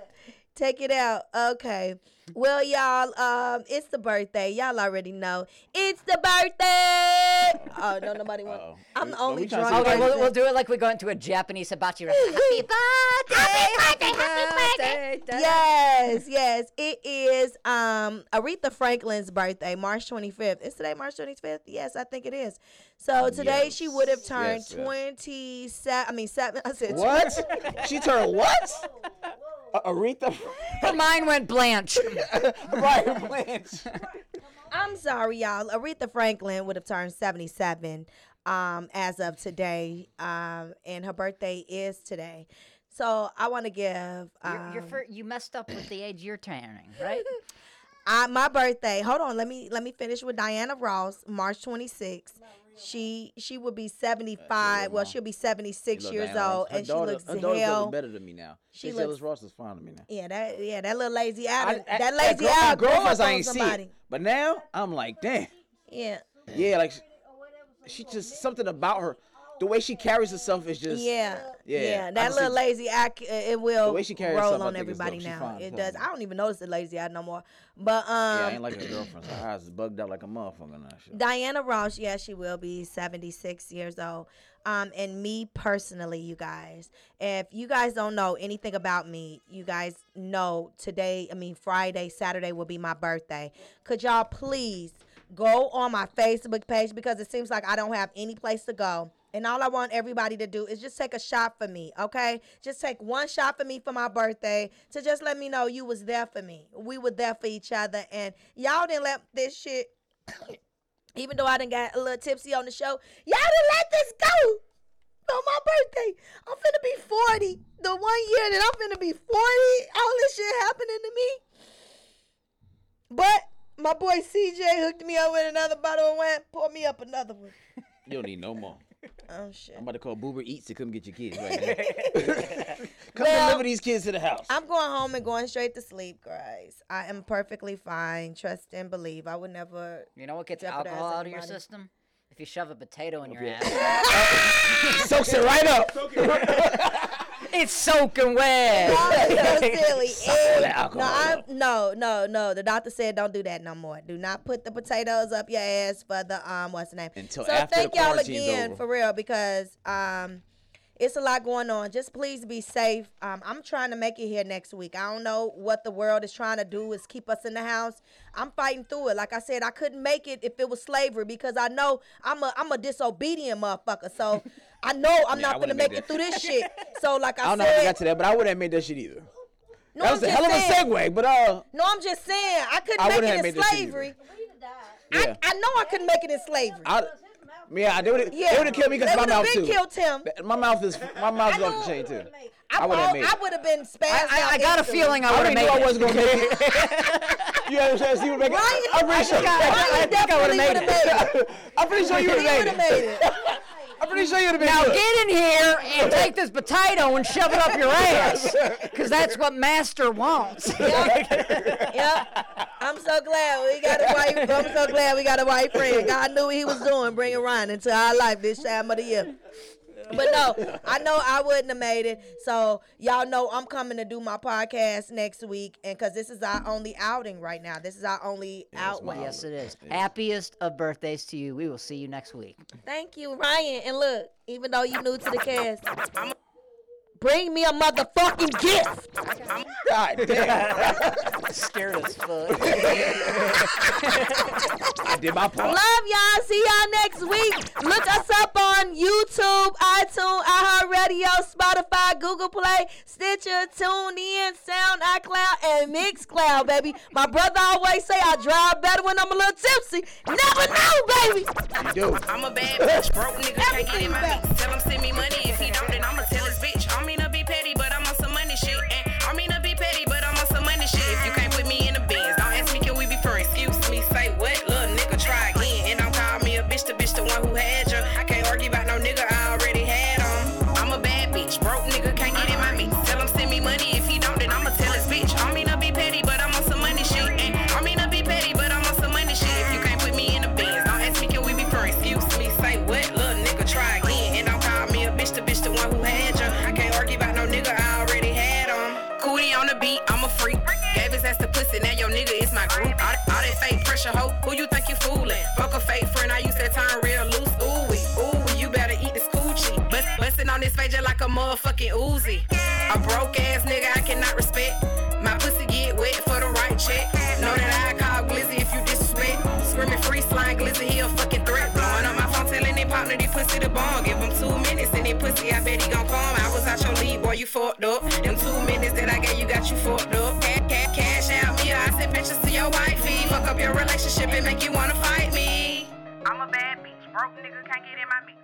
Take it out. Okay. Well, y'all, um, it's the birthday. Y'all already know. It's the birthday. Oh, no, nobody want. Uh-oh. I'm the only we trying drunk okay, we'll, we'll do it like we go into a Japanese hibachi. restaurant. Happy birthday! Happy birthday! Happy birthday! Yes, yes. It is um Aretha Franklin's birthday, March 25th. Is today March 25th? Yes, I think it is. So today she would have turned yes, yes. 27. I mean, seven. I said What? she turned what? A- Aretha? Her mind went blanche. right, Blanche. I'm sorry, y'all. Aretha Franklin would have turned 77 um, as of today, um, and her birthday is today. So I want to give You're, um, you're fir- you messed up with the age you're turning, right? I, my birthday. Hold on, let me let me finish with Diana Ross, March 26th. She she would be 75. Well, she'll be 76 years old, and she daughter- looks her daughter's hell. better than me now. She She looks- Ross is fine to me now. Yeah, that yeah, that little lazy eye. I- I- that at lazy girl- eye at grew girlfriends, I ain't see it. But now I'm like, damn. Yeah, Yeah, like she just something about her, the way she carries herself is just. yeah, Yeah, yeah. That little see- lazy eye, c- uh, it will The way she carries roll herself, on everybody now. fine, It does. I don't even notice the lazy eye no more. But um, Yeah, I ain't like her girlfriend. So her eyes is bugged out like a motherfucker now. Shit. Diana Ross, yeah, she will be 76 years old. Um, and me personally, you guys, if you guys don't know anything about me, you guys know today, I mean, Friday, Saturday will be my birthday. Could y'all please go on my Facebook page because it seems like I don't have any place to go. And all I want everybody to do is just take a shot for me, okay? Just take one shot for me for my birthday to just let me know you was there for me. We were there for each other, and y'all didn't let this shit even though I didn't got a little tipsy on the show, y'all didn't let this go on my birthday. I'm finna be 40. The one year that I'm finna be 40, all this shit happening to me. But my boy CJ hooked me up with another bottle of wine, pour me up another one. You don't need no more. Oh shit. I'm about to call Boober Eats to come get your kids right now. come Well, deliver these kids to the house. I'm going home and going straight to sleep, guys. I am perfectly fine. Trust and believe. I would never. You know what gets Jeopardize alcohol out of your system? If you shove a potato in your Yeah. ass. Soaks it right up. It's soaking wet. So silly. Suck And- the alcohol no, I, up. no, no, no. The doctor said don't do that no more. Do not put the potatoes up your ass for the um, what's the name? Until so after the thank y'all again over. for real because um, it's a lot going on. Just please be safe. Um, I'm trying to make it here next week. I don't know what the world is trying to do is keep us in the house. I'm fighting through it. Like I said, I couldn't make it if it was slavery because I know I'm a I'm a disobedient motherfucker. So I know I'm Yeah, not gonna make make it through this shit. So like I, I don't know how we got to that, but I wouldn't have made that shit either. no, that was I'm a hell of a saying- segue, but uh, No, I'm just saying I couldn't I make it in made this either. slavery. We'd yeah, I, I know I couldn't make it in slavery. I, His mouth yeah, they would yeah, they would have killed me because they my would've mouth been too. killed him. My mouth is my mouth is I off know- the chain too. I, I would've I, made I would have been spazzed I, out I, I got a feeling I I would already have knew made I wasn't gonna make it. you understand? See what make it? Ryan, I'm pretty sure. I- I Ryan think I would have made, made it. I'm pretty sure you would have made it. I'm pretty sure you would have been Now good. get in here and take this potato and shove it up your ass, because that's what Master wants. Yep. I'm so glad we got a white. I'm so glad we got a white friend. God knew what He was doing, bringing Ryan into our life this time of the year. But no, I know I wouldn't have made it. So y'all know I'm coming to do my podcast next week, and because this is our only outing right now. This is our only outlet. yes, it is. Happiest of birthdays to you. We will see you next week. Thank you, Ryan. And look, even though you're new to the cast, bring me a motherfucking gift. God damn. Scared as fuck. I did my part. Love y'all. See y'all next week. Look us up on YouTube, iTunes, iHeartRadio, Spotify, Google Play, Stitcher, TuneIn, Sound, iCloud, and Mixcloud, baby. My brother always say I drive better when I'm a little tipsy. Never know, baby. You do. I'm a bad bitch, broke nigga can't get in my mix. Tell him send me money, if he don't, like a motherfucking Uzi. A broke ass nigga I cannot respect. My pussy get wet for the right check. Know that I call Glizzy if you disrespect. Screaming free slime, Glizzy, he a fucking threat. Blowing on my phone, telling they partner, they pussy the bomb. Give him two minutes and they pussy, I bet he gon' come. I was out your league, boy, you fucked up. Them two minutes that I gave you got you fucked up. Cash, cash, cash out me, I send pictures to your wifey. Fuck up your relationship and make you wanna fight me. I'm a bad bitch, broke nigga can't get in my mix.